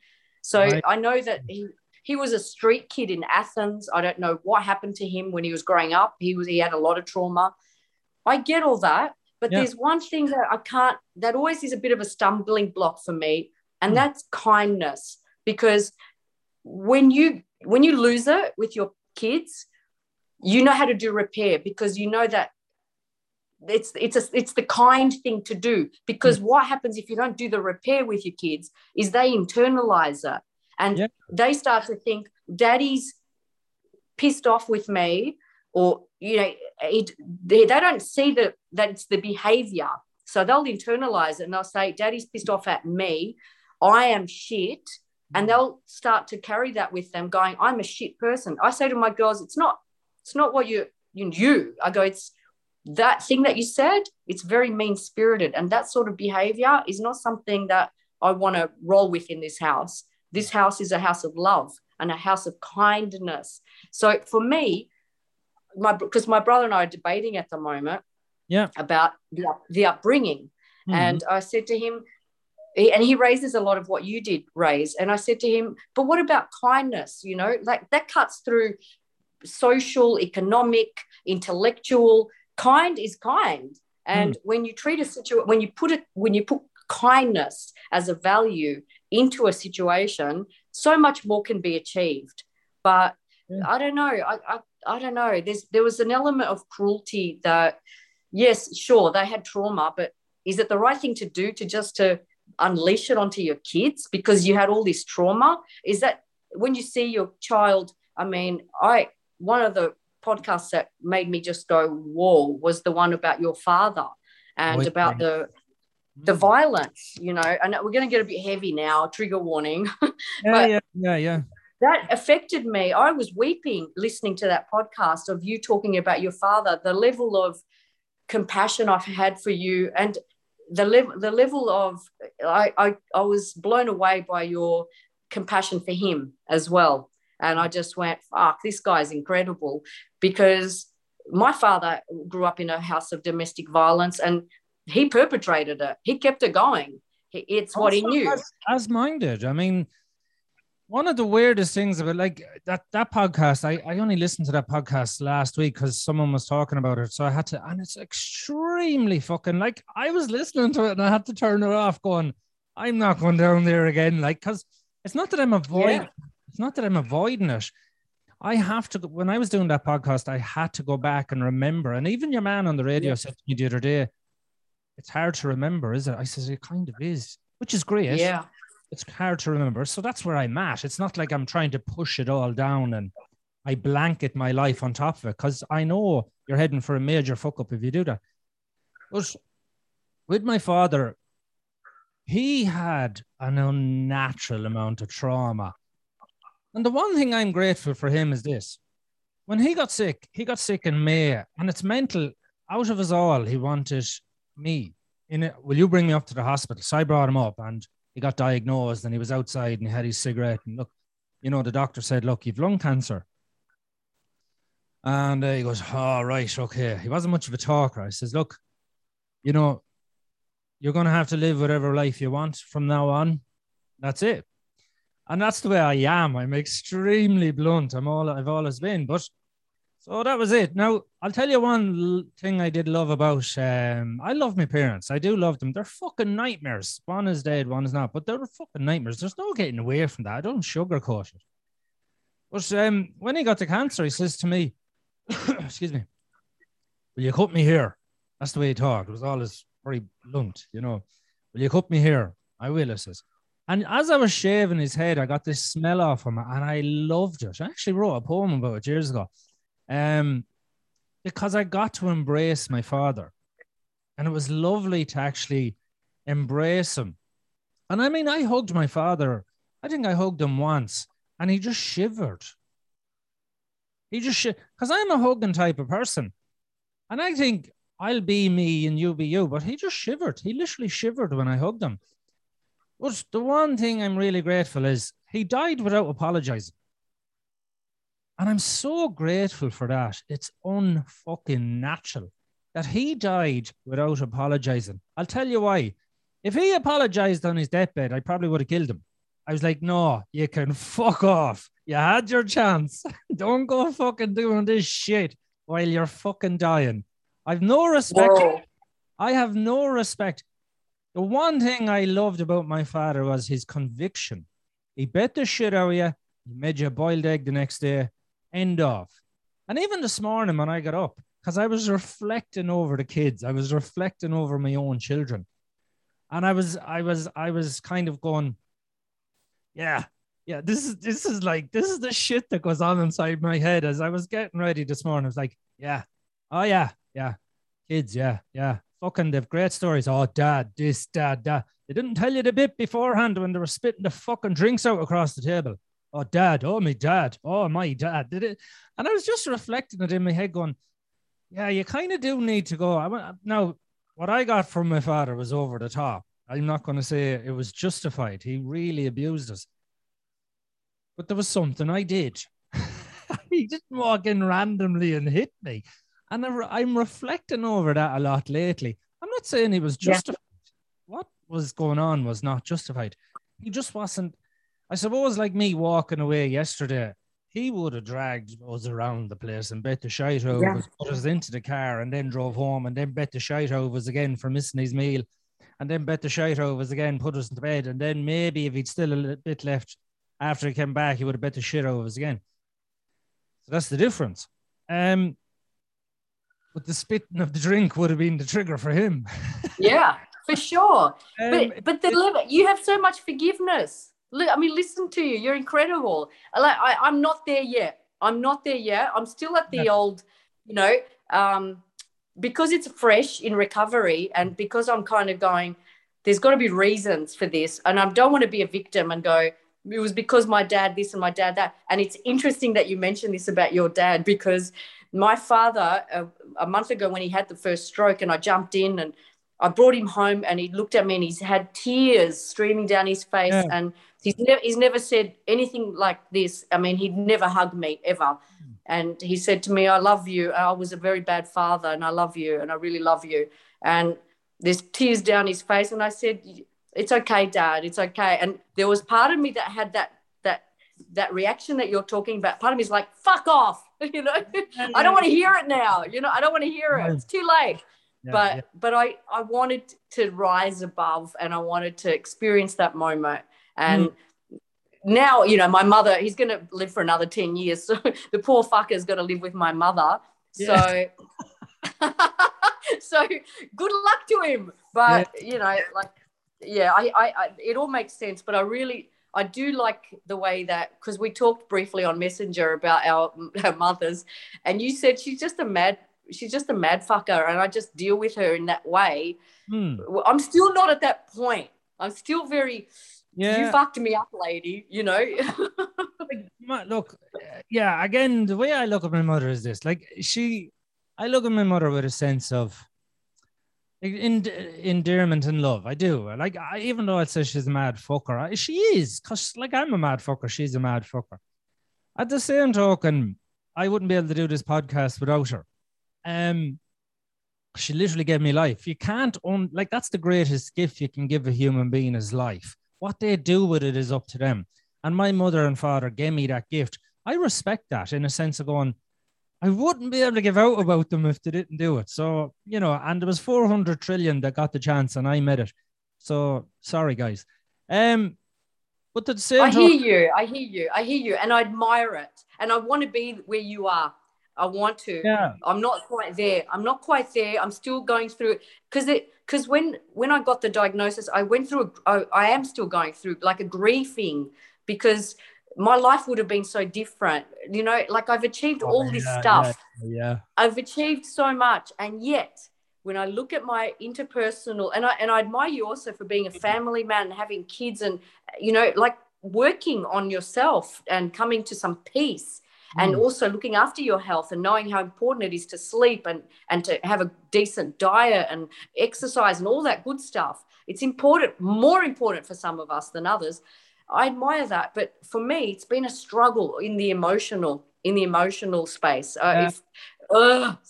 So right. I know that he, he was a street kid in Athens. I don't know what happened to him when he was growing up. He was he had a lot of trauma. I get all that, but yeah. there's one thing that I can't that always is a bit of a stumbling block for me, and mm. that's kindness. Because when you when you lose it with your kids, you know how to do repair because you know that it's it's a, it's the kind thing to do. Because mm. what happens if you don't do the repair with your kids is they internalize it. And yeah. they start to think daddy's pissed off with me or you know it, they, they don't see that that it's the behavior. So they'll internalize it and they'll say daddy's pissed off at me. I am shit and mm. they'll start to carry that with them going i'm a shit person i say to my girls it's not it's not what you you, you. i go it's that thing that you said it's very mean spirited and that sort of behavior is not something that i want to roll with in this house this house is a house of love and a house of kindness. So for me, my because my brother and I are debating at the moment, yeah, about the, the upbringing, mm-hmm. and I said to him, and he raises a lot of what you did raise, and I said to him, but what about kindness? You know, like that cuts through social, economic, intellectual. Kind is kind, and mm. when you treat a situation, when you put it, when you put kindness as a value into a situation, so much more can be achieved. But yeah. I don't know. I, I, I don't know. There's there was an element of cruelty that, yes, sure, they had trauma, but is it the right thing to do to just to unleash it onto your kids because you had all this trauma? Is that when you see your child? I mean, I one of the podcasts that made me just go whoa was the one about your father and about the the mm. violence, you know, and we're going to get a bit heavy now, trigger warning. *laughs* yeah, yeah, yeah, yeah. That affected me. I was weeping listening to that podcast of you talking about your father, the level of compassion I've had for you and the level the level of I, I I was blown away by your compassion for him as well. And I just went, fuck, this guy's incredible because my father grew up in a house of domestic violence and he perpetrated it. He kept it going. It's what he knew. As, as minded. I mean, one of the weirdest things about like that that podcast, I, I only listened to that podcast last week because someone was talking about it. So I had to, and it's extremely fucking like I was listening to it and I had to turn it off, going, I'm not going down there again. Like, because it's not that I'm avoiding yeah. it's not that I'm avoiding it. I have to when I was doing that podcast, I had to go back and remember. And even your man on the radio yeah. said to me the other day, it's hard to remember, is it? I says it kind of is, which is great. Yeah. It's hard to remember. So that's where I'm at. It's not like I'm trying to push it all down and I blanket my life on top of it because I know you're heading for a major fuck up if you do that. But with my father, he had an unnatural amount of trauma. And the one thing I'm grateful for him is this. When he got sick, he got sick in May, and it's mental. Out of us all, he wanted me. In it, will you bring me up to the hospital? So I brought him up, and he got diagnosed, and he was outside, and he had his cigarette. And look, you know, the doctor said, "Look, you've lung cancer." And uh, he goes, "All oh, right, okay." He wasn't much of a talker. I says, "Look, you know, you're going to have to live whatever life you want from now on. That's it. And that's the way I am. I'm extremely blunt. I'm all I've always been. But so that was it. Now I'll tell you one thing I did love about. Um, I love my parents. I do love them. They're fucking nightmares. One is dead, one is not. But they're fucking nightmares. There's no getting away from that. I don't sugarcoat it. But um, when he got the cancer, he says to me, *coughs* "Excuse me, will you cut me here?" That's the way he talked. It was always very blunt, you know. Will you cut me here? I will, I says. And as I was shaving his head, I got this smell off him and I loved it. I actually wrote a poem about it years ago. Um, because I got to embrace my father. And it was lovely to actually embrace him. And I mean, I hugged my father. I think I hugged him once and he just shivered. He just, because I'm a hugging type of person. And I think I'll be me and you be you. But he just shivered. He literally shivered when I hugged him. But the one thing I'm really grateful is he died without apologizing. And I'm so grateful for that. It's unfucking natural that he died without apologizing. I'll tell you why. If he apologized on his deathbed, I probably would have killed him. I was like, no, you can fuck off. You had your chance. *laughs* Don't go fucking doing this shit while you're fucking dying. I've no respect. Whoa. I have no respect. The one thing I loved about my father was his conviction. He bet the shit out of you. He made you a boiled egg the next day. End of. And even this morning when I got up, because I was reflecting over the kids, I was reflecting over my own children. And I was, I was, I was kind of going, yeah, yeah, this is this is like this is the shit that goes on inside my head as I was getting ready this morning. I was like, yeah, oh yeah, yeah. Kids, yeah, yeah. Fucking they've great stories. Oh, dad, this, dad, dad. They didn't tell you the bit beforehand when they were spitting the fucking drinks out across the table. Oh, dad, oh, my dad, oh, my dad did it. And I was just reflecting it in my head, going, yeah, you kind of do need to go. I, went now, what I got from my father was over the top. I'm not going to say it was justified. He really abused us. But there was something I did. *laughs* he didn't walk in randomly and hit me. And I'm reflecting over that a lot lately. I'm not saying he was justified. Yeah. What was going on was not justified. He just wasn't. I suppose, like me walking away yesterday, he would have dragged us around the place and bet the shite over yeah. us, put us into the car, and then drove home, and then bet the shite over us again for missing his meal, and then bet the shite over us again, put us into bed, and then maybe if he'd still a little bit left after he came back, he would have bet the shit over us again. So that's the difference. Um, but the spitting of the drink would have been the trigger for him. *laughs* yeah, for sure. Um, but but the limit, you have so much forgiveness. I mean, listen to you. You're incredible. Like I, I'm not there yet. I'm not there yet. I'm still at the yeah. old, you know, um, because it's fresh in recovery, and because I'm kind of going. There's got to be reasons for this, and I don't want to be a victim and go. It was because my dad this and my dad that. And it's interesting that you mentioned this about your dad because my father, a, uh, a month ago when he had the first stroke, and I jumped in and I brought him home, and he looked at me and he's had tears streaming down his face, yeah. and he's never he's never said anything like this. I mean, he'd never hugged me ever, hmm. and he said to me, "I love you. I was a very bad father, and I love you, and I really love you." And there's tears down his face, and I said, "It's okay, Dad. It's okay." And there was part of me that had that that that reaction that you're talking about. Part of me is like, "Fuck off." *laughs* you know i don't want to hear it now you know i don't want to hear it it's too late yeah, but yeah. but i i wanted to rise above and i wanted to experience that moment and mm. now you know my mother he's going to live for another 10 years so *laughs* the poor fucker's going to live with my mother yeah. so *laughs* so good luck to him but you know like yeah I, I i it all makes sense but i really I do like the way that because we talked briefly on Messenger about our, *laughs* our mothers, and you said she's just a mad she's just a mad fucker, and I just deal with her in that way. Hmm. I'm still not at that point. I'm still very. Yeah. You fucked me up, lady. You know. *laughs* like, look, yeah, again, the way I look at my mother is this like, she, I look at my mother with a sense of in, endearment and love. I do. Like, I, even though I'd say she's a mad fucker, I, she is, because, like, I'm a mad fucker, she's a mad fucker. At the same token, I wouldn't be able to do this podcast without her. Um, she literally gave me life. You can't own, like, that's the greatest gift you can give a human being is life. What they do with it is up to them. And my mother and father gave me that gift. I respect that in a sense of going, I wouldn't be able to give out about them if they didn't do it. So, you know, and there was 400 trillion that got the chance and I met it. So sorry, guys. Um, but the same I hear you. I hear you. I hear you, and I admire it. And I want to be where you are. I want to. yeah, I'm not quite there. I'm not quite there. I'm still going through it because it because when when I got the diagnosis, I went through. A, I, I am still going through like a grieving because my life would have been so different. You know, like I've achieved Oh, all this yeah, stuff. Yeah, yeah. I've achieved so much, and yet when I look at my interpersonal, and I and I admire you also for being a family man and having kids, and you know, like working on yourself and coming to some peace, and Mm. also looking after your health and knowing how important it is to sleep and and to have a decent diet and exercise and all that good stuff. It's important, more important for some of us than others. I admire that, but for me, it's been a struggle in the emotional in the emotional space. Uh, Yeah. if,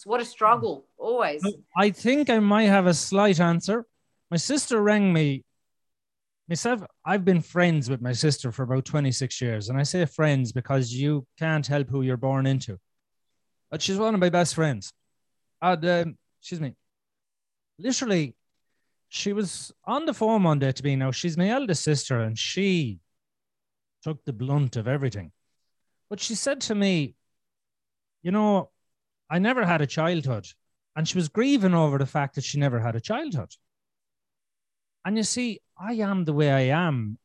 what a struggle always. I think I might have a slight answer. My sister rang me. Myself, I've been friends with my sister for about 26 years. And I say friends because you can't help who you're born into. But she's one of my best friends. And, um, excuse me. Literally, she was on the phone one day to me. Now, she's my eldest sister, and she took the blunt of everything. But she said to me, You know, I never had a childhood. And she was grieving over the fact that she never had a childhood. And you see, I am the way I am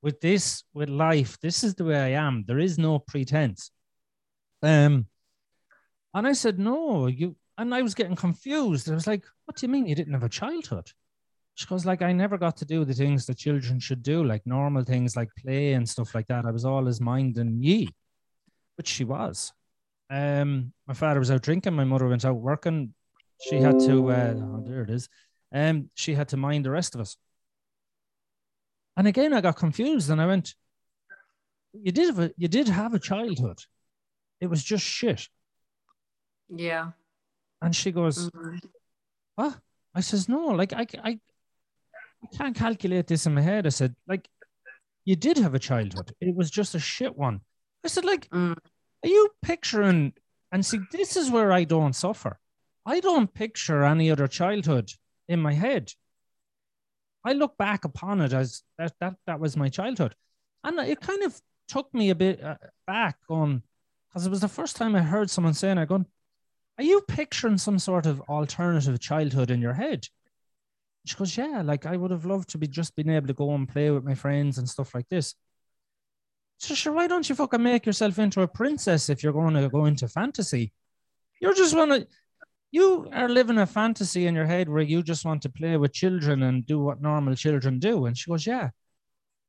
with this, with life. This is the way I am. There is no pretense. Um, and I said, No, you, and I was getting confused. I was like, What do you mean you didn't have a childhood? She goes, like, I never got to do the things that children should do, like normal things like play and stuff like that. I was always minding ye, which she was. Um, my father was out drinking, my mother went out working. She had to, uh, oh, there it is. Um, she had to mind the rest of us. And again, I got confused and I went, You did have a, you did have a childhood. It was just shit. Yeah. And she goes, Mhm. What? I says, No, like I, I, I can't calculate this in my head. I said, like, you did have a childhood. It was just a shit one. I said, like, Mm. are you picturing and see this is where I don't suffer. I don't picture any other childhood in my head. I look back upon it as that that, that was my childhood. And it kind of took me a bit uh, back on because it was the first time I heard someone saying, I going, are you picturing some sort of alternative childhood in your head? She goes, Yeah, like I would have loved to be just being able to go and play with my friends and stuff like this. So sure, why don't you fucking make yourself into a princess if you're going to go into fantasy? You're just want to you are living a fantasy in your head where you just want to play with children and do what normal children do. And she goes, Yeah.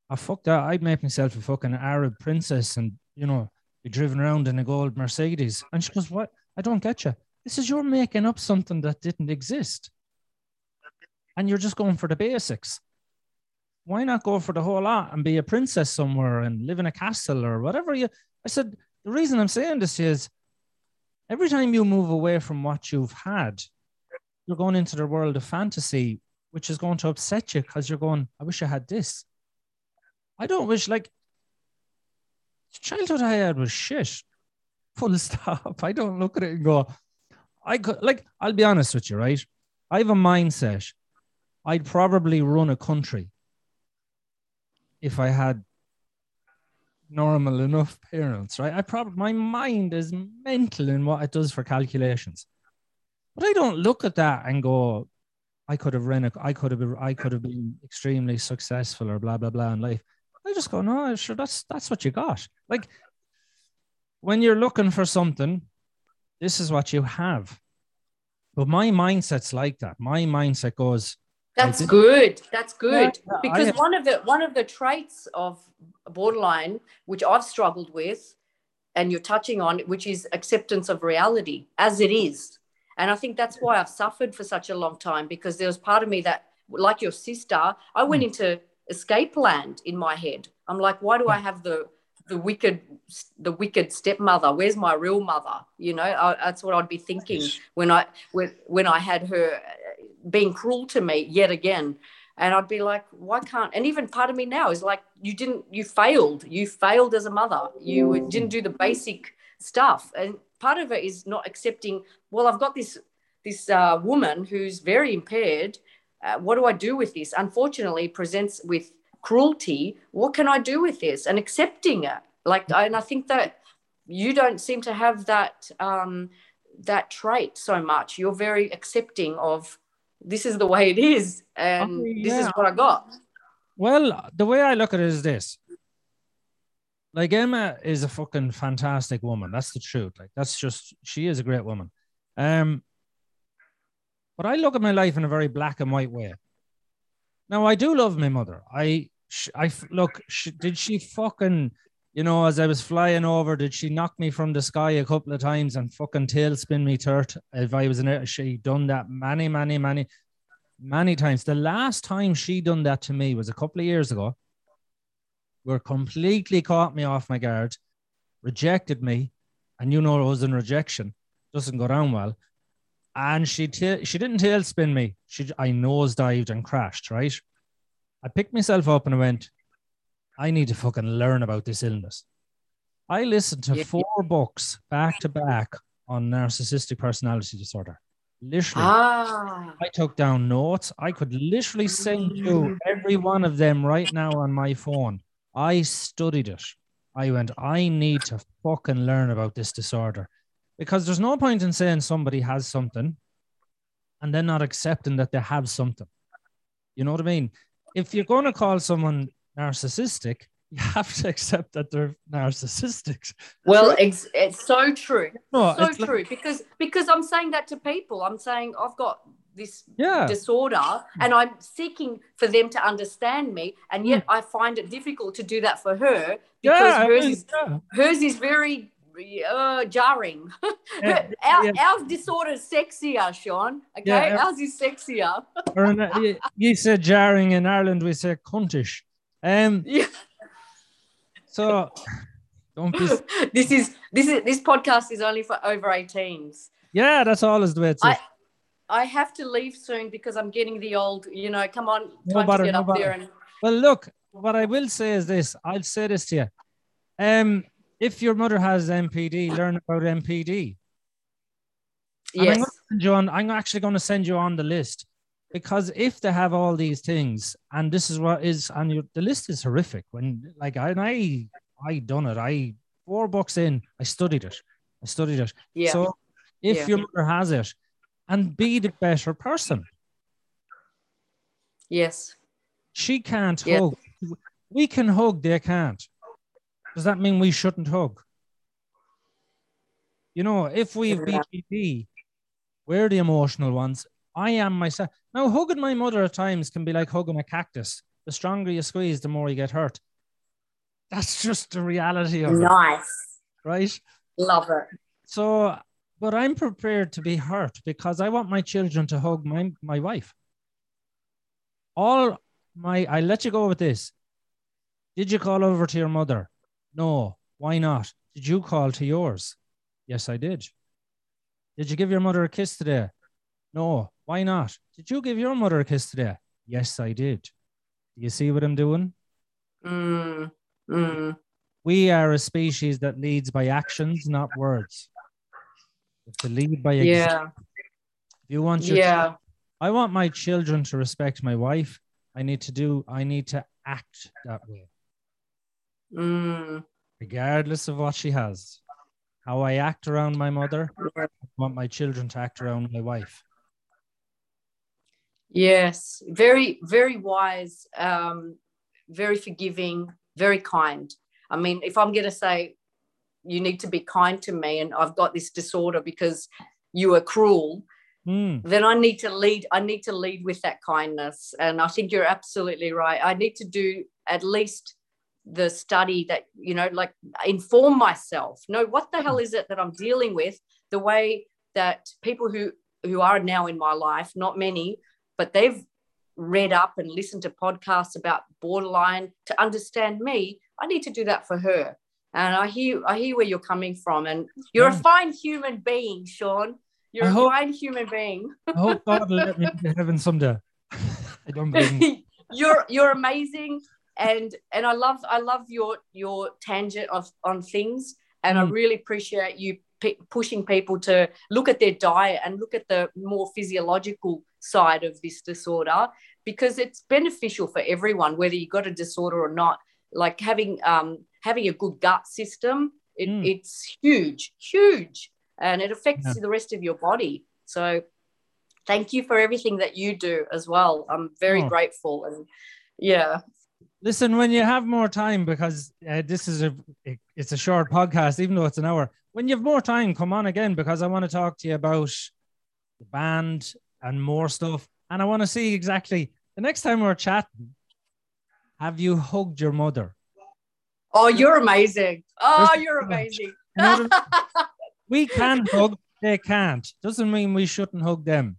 I fuck that. I'd make myself a fucking Arab princess and you know, be driven around in a gold Mercedes. And she goes, What? I don't get you. This is you're making up something that didn't exist. And you're just going for the basics. Why not go for the whole lot and be a princess somewhere and live in a castle or whatever you I said, the reason I'm saying this is every time you move away from what you've had, you're going into the world of fantasy, which is going to upset you because you're going, I wish I had this. I don't wish like childhood I had was shit. *laughs* Full stop. I don't look at it and go, I could like, I'll be honest with you, right? I have a mindset. I'd probably run a country if I had normal enough parents, right? I probably my mind is mental in what it does for calculations. But I don't look at that and go, I could have run a, I could have been, I could have been extremely successful or blah blah blah in life. I just go, no, sure, that's that's what you got. Like when you're looking for something, this is what you have. But my mindset's like that. My mindset goes, That's good. That's good. Yeah, because have- one of the one of the traits of borderline, which I've struggled with, and you're touching on, which is acceptance of reality as it is. And I think that's why I've suffered for such a long time because there was part of me that, like your sister, I went into escape land in my head. I'm like, why do I have the the wicked the wicked stepmother? Where's my real mother? You know, I, that's what I'd be thinking when I when, when I had her being cruel to me yet again. And I'd be like, why can't? And even part of me now is like, you didn't, you failed. You failed as a mother. You didn't do the basic stuff. And part of it is not accepting. Well, I've got this this uh, woman who's very impaired. Uh, what do I do with this? Unfortunately, presents with cruelty. What can I do with this? And accepting it. Like, and I think that you don't seem to have that um, that trait so much. You're very accepting of this is the way it is, and Oh, this is what I got. Well, the way I look at it is this. Like Emma is a fucking fantastic woman. That's the truth. Like that's just she is a great woman. Um, but I look at my life in a very black and white way. Now I do love my mother. I sh- I look. Sh- did she fucking, you know, as I was flying over, did she knock me from the sky a couple of times and fucking tailspin me turt? If I was in it, she done that many, many, many many times. The last time she done that to me was a couple of years ago. Where completely caught me off my guard, rejected me, and you know it was in rejection. Doesn't go down well. And she ta- she didn't tailspin me. She I nosedived and crashed. Right. I picked myself up and I went. I need to fucking learn about this illness. I listened to Yeah. four books back to back on narcissistic personality disorder. Literally. Ah, I took down notes. I could literally send you every one of them right now on my phone. I studied it. I went, I need to fucking learn about this disorder because there's no point in saying somebody has something and then not accepting that they have something. You know what I mean? If you're going to call someone narcissistic, you have to accept that they're narcissistic. well, ex- it's so true. No, so it's like- true because because I'm saying that to people. I'm saying I've got this Yeah. disorder and I'm seeking for them to understand me, and yet I find it difficult to do that for her because Hmm. yeah, hers is yeah. hers is very uh, jarring. *laughs* Yeah, our, yeah. our disorder is sexier, Sean. Okay, Yeah, ours is sexier. Or in, you, you said jarring in Ireland, we say cuntish. Um, *laughs* Yeah. so don't be. *laughs* this is this is this podcast is only for over 18s. Yeah, that's all is the way it's. I- I have to leave soon because I'm getting the old, you know, come on, No bother, to get no up there bother. and well, look, what I will say is this. I'll say this to you. Um, if your mother has NPD, learn about NPD. And I'm yes. gonna send you on. I'm actually going to send you on the list because if they have all these things, and this is what is on your the list is horrific. When like I I I done it. I four books in. I studied it. I studied it. Yeah. So if Yeah. your mother has it, and be the better person, yes. she can't Yeah. hug. We can hug. They can't. Does that mean we shouldn't hug? You know, if we have Yeah. BPD, we're the emotional ones. I am myself. Now, hugging my mother at times can be like hugging a cactus. The stronger you squeeze, the more you get hurt. That's just the reality of it, Nice. right? Love it. So, but I'm prepared to be hurt because I want my children to hug my, my wife. All my, I let you go with this. Did you call over to your mother? No. Why not? Did you call to yours? Yes, I did. Did you give your mother a kiss today? No. Why not? Did you give your mother a kiss today? Yes, I did. Do you see what I'm doing? Mm, mm. We are a species that leads by actions, not words. To lead by example. Yeah. If you want your Yeah. I want my children to respect my wife. I need to do, I need to act that way, Mm. regardless of what she has. How I act around my mother, I want my children to act around my wife. Yes. Very, very wise, um, very forgiving, very kind. I mean, if I'm going to say you need to be kind to me and I've got this disorder because you are cruel, Mm. then I need to lead. I need to lead with that kindness. And I think you're absolutely right. I need to do at least the study that, you know, like inform myself. Know what the hell is it that I'm dealing with? The way that people who who are now in my life, not many, but they've read up and listened to podcasts about borderline to understand me. I need to do that for her. And I hear I hear where you're coming from. And you're a fine human being, Sean. You're I a hope- fine human being. I hope God will let me into heaven someday. *laughs* I don't believe *laughs* you're you're amazing and and i love i love your your tangent of on things and i Mm. really appreciate you p- pushing people to look at their diet and look at the more physiological side of this disorder because it's beneficial for everyone whether you've got a disorder or not like having um having a good gut system it, Mm. it's huge huge and it affects Yeah. the rest of your body so thank you for everything that you do as well i'm very Oh. grateful and yeah Listen, when you have more time, because uh, this is a it- it's a short podcast, even though it's an hour. When you have more time, come on again because I want to talk to you about the band and more stuff. And I want to see exactly the next time we're chatting. Have you hugged your mother? oh you're amazing oh There's- you're amazing You know what I- *laughs* we can hug, they can't. Doesn't mean we shouldn't hug them.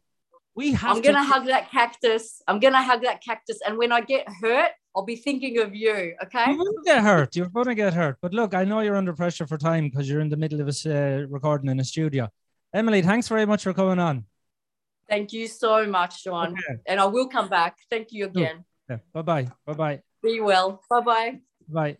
We have i'm gonna to. hug that cactus i'm gonna hug that cactus and when i get hurt i'll be thinking of you okay You will get hurt. You're going to get hurt. But look, I know you're under pressure for time because you're in the middle of a uh, recording in a studio. Emily, thanks very much for coming on. Thank you so much sean Okay. and i will come back thank you again Yeah. Bye bye. Bye bye. be well bye bye Bye.